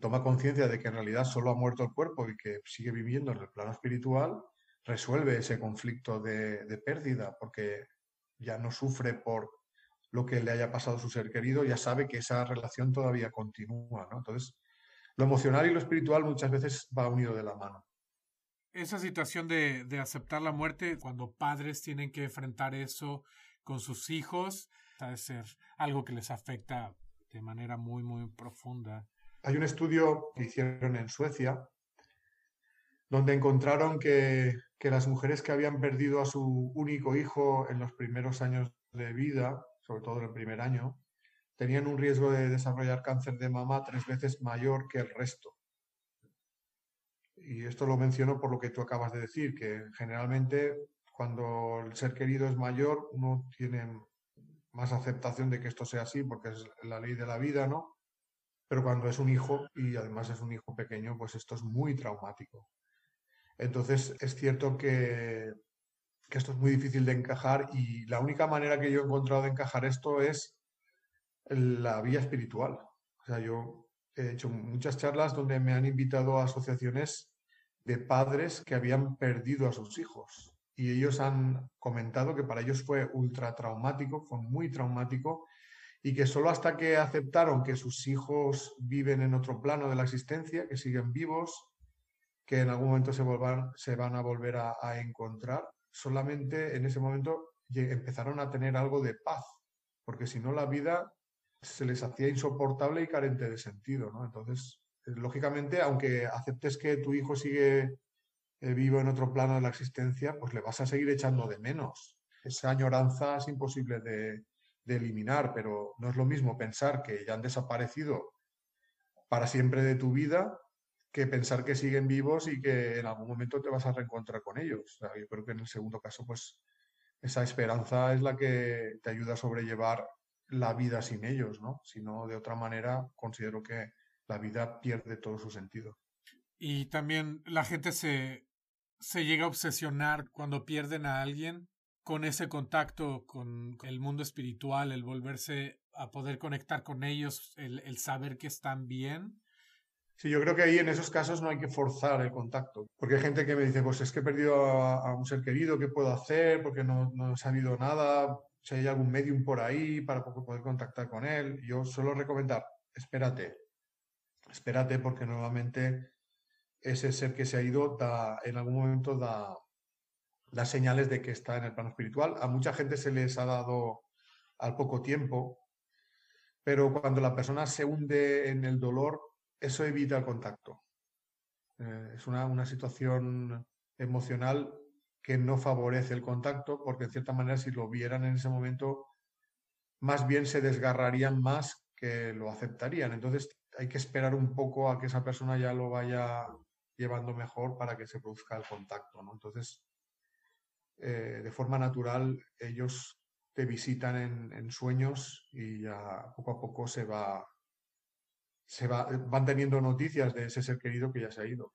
toma conciencia de que en realidad solo ha muerto el cuerpo y que sigue viviendo en el plano espiritual, resuelve ese conflicto de pérdida porque ya no sufre por lo que le haya pasado a su ser querido, ya sabe que esa relación todavía continúa, ¿no? Entonces, lo emocional y lo espiritual muchas veces va unido de la mano. Esa situación de, de aceptar la muerte, cuando padres tienen que enfrentar eso con sus hijos, debe ser algo que les afecta de manera muy, muy profunda. Hay un estudio que hicieron en Suecia donde encontraron que, que, las mujeres que habían perdido a su único hijo en los primeros años de vida, sobre todo en el primer año, tenían un riesgo de desarrollar cáncer de mama tres veces mayor que el resto. Y esto lo menciono por lo que tú acabas de decir, que generalmente cuando el ser querido es mayor, uno tiene más aceptación de que esto sea así, porque es la ley de la vida, ¿no? Pero cuando es un hijo, y además es un hijo pequeño, pues esto es muy traumático. Entonces, es cierto que, que esto es muy difícil de encajar y la única manera que yo he encontrado de encajar esto es la vía espiritual. O sea, yo he hecho muchas charlas donde me han invitado a asociaciones de padres que habían perdido a sus hijos y ellos han comentado que para ellos fue ultra traumático, fue muy traumático y que solo hasta que aceptaron que sus hijos viven en otro plano de la existencia, que siguen vivos, que en algún momento se, se van a volver a encontrar, solamente en ese momento empezaron a tener algo de paz, porque si no la vida se les hacía insoportable y carente de sentido, ¿no? Entonces, eh, lógicamente, aunque aceptes que tu hijo sigue eh, vivo en otro plano de la existencia, pues le vas a seguir echando de menos. Esa añoranza es imposible de, de eliminar, pero no es lo mismo pensar que ya han desaparecido para siempre de tu vida que pensar que siguen vivos y que en algún momento te vas a reencontrar con ellos. yo creo que en el segundo caso, pues esa esperanza es la que te ayuda a sobrellevar la vida sin ellos, ¿no? Si no, de otra manera, considero que la vida pierde todo su sentido. Y también la gente se, se llega a obsesionar cuando pierden a alguien con ese contacto con el mundo espiritual, el volverse a poder conectar con ellos, el, el saber que están bien. Sí, yo creo que ahí en esos casos no hay que forzar el contacto, porque hay gente que me dice, pues es que he perdido a, un ser querido, ¿qué puedo hacer? Porque no, no he sabido nada, si hay algún medium por ahí para poder contactar con él. Yo suelo recomendar, espérate, espérate porque nuevamente ese ser que se ha ido da, en algún momento da, da señales de que está en el plano espiritual. A mucha gente se les ha dado al poco tiempo, pero cuando la persona se hunde en el dolor, eso evita el contacto. Eh, es una, una situación emocional que no favorece el contacto, porque en cierta manera si lo vieran en ese momento más bien se desgarrarían más que lo aceptarían. Entonces hay que esperar un poco a que esa persona ya lo vaya llevando mejor para que se produzca el contacto. Entonces, eh, de forma natural, ellos te visitan en, sueños y ya poco a poco se va, se va, van teniendo noticias de ese ser querido que ya se ha ido.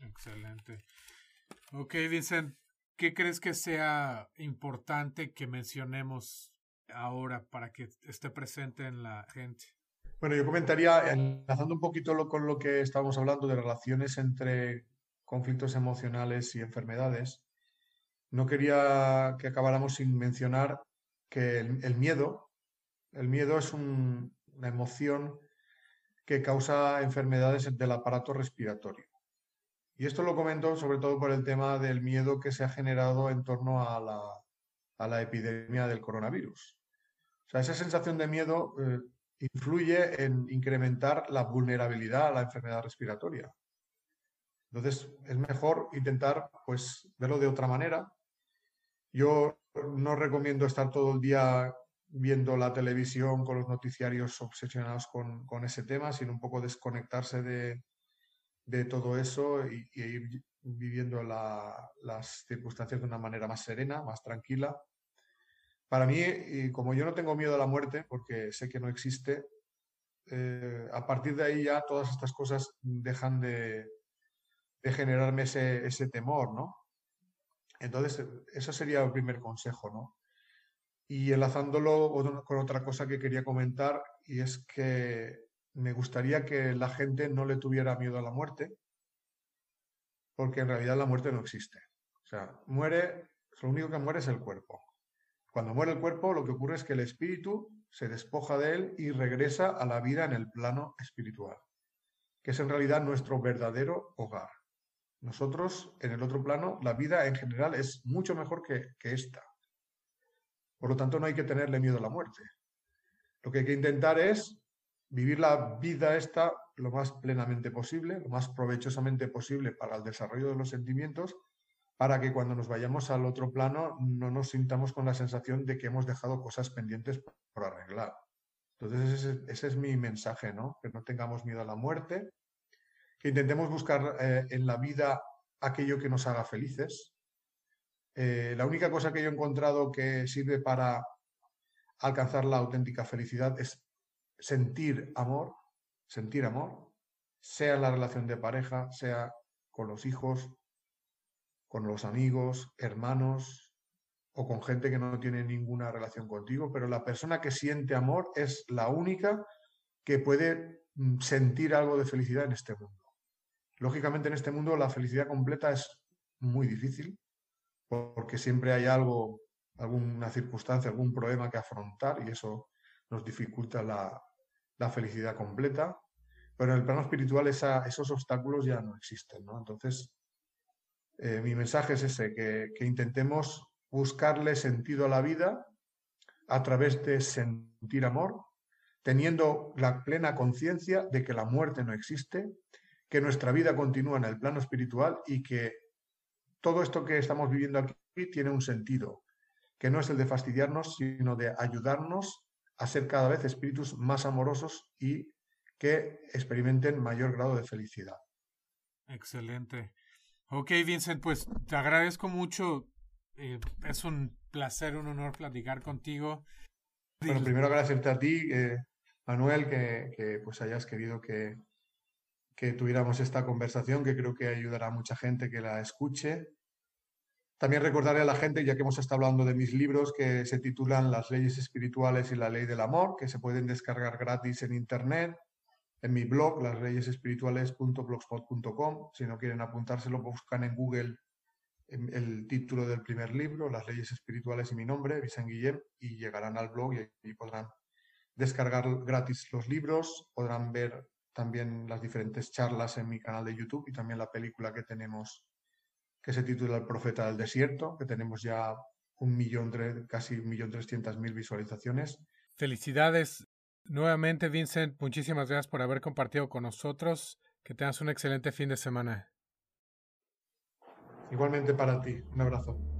Excelente. Ok, Vincent, ¿qué crees que sea importante que mencionemos ahora para que esté presente en la gente? Bueno, yo comentaría, enlazando un poquito con lo que estábamos hablando de relaciones entre conflictos emocionales y enfermedades, no quería que acabáramos sin mencionar que el, miedo, el miedo es una emoción que causa enfermedades del aparato respiratorio. Y esto lo comento sobre todo por el tema del miedo que se ha generado en torno a la, a la epidemia del coronavirus. O sea, esa sensación de miedo eh, influye en incrementar la vulnerabilidad a la enfermedad respiratoria. Entonces, es mejor intentar pues, verlo de otra manera. Yo no recomiendo estar todo el día viendo la televisión con los noticiarios obsesionados con, ese tema, sino un poco desconectarse de, todo eso y, ir viviendo las circunstancias de una manera más serena, más tranquila para mí, como yo no tengo miedo a la muerte, porque sé que no existe, eh, a partir de ahí ya todas estas cosas dejan de, generarme ese, temor, ¿no? Entonces, eso sería el primer consejo, ¿no? Y enlazándolo con otra cosa que quería comentar, y es que me gustaría que la gente no le tuviera miedo a la muerte, porque en realidad la muerte no existe. O sea, muere, lo único que muere es el cuerpo. Cuando muere el cuerpo, lo que ocurre es que el espíritu se despoja de él y regresa a la vida en el plano espiritual, que es en realidad nuestro verdadero hogar. Nosotros, en el otro plano, la vida en general es mucho mejor que, que esta. Por lo tanto, no hay que tenerle miedo a la muerte. Lo que hay que intentar es vivir la vida esta lo más plenamente posible, lo más provechosamente posible para el desarrollo de los sentimientos para que cuando nos vayamos al otro plano no nos sintamos con la sensación de que hemos dejado cosas pendientes por arreglar. Entonces ese, es mi mensaje, ¿no? Que no tengamos miedo a la muerte, que intentemos buscar eh, en la vida aquello que nos haga felices. Eh, la única cosa que yo he encontrado que sirve para alcanzar la auténtica felicidad es sentir amor, sentir amor, sea en la relación de pareja, sea con los hijos, con los amigos, hermanos o con gente que no tiene ninguna relación contigo, pero la persona que siente amor es la única que puede mm, sentir algo de felicidad en este mundo. Lógicamente en este mundo la felicidad completa es muy difícil porque siempre hay algo, alguna circunstancia, algún problema que afrontar y eso nos dificulta la, felicidad completa. Pero en el plano espiritual esos obstáculos ya no existen, ¿no? Entonces, eh, mi mensaje es ese, que, intentemos buscarle sentido a la vida a través de sentir amor, teniendo la plena conciencia de que la muerte no existe, que nuestra vida continúa en el plano espiritual y que todo esto que estamos viviendo aquí tiene un sentido, que no es el de fastidiarnos, sino de ayudarnos a ser cada vez espíritus más amorosos y que experimenten mayor grado de felicidad. Excelente. Ok, Vincent, pues te agradezco mucho. Eh, es un placer, un honor platicar contigo. Bueno, primero agradecerte a ti, eh, Manuel, que, que, pues hayas querido que, que tuviéramos esta conversación, que creo que ayudará a mucha gente que la escuche. También recordaré a la gente, ya que hemos estado hablando de mis libros, que se titulan Las leyes espirituales y la ley del amor, que se pueden descargar gratis en Internet en mi blog, lasleyesespirituales.blogspot.com. Si no quieren apuntárselo, buscan en Google el título del primer libro, Las leyes espirituales y mi nombre, Vicente Guillem, y llegarán al blog y, podrán descargar gratis los libros, podrán ver también las diferentes charlas en mi canal de YouTube y también la película que tenemos que se titula El profeta del desierto, que tenemos ya un millón, casi un millón trescientas mil visualizaciones. Felicidades Nuevamente, Vincent, muchísimas gracias por haber compartido con nosotros. Que tengas un excelente fin de semana. Igualmente para ti. Un abrazo.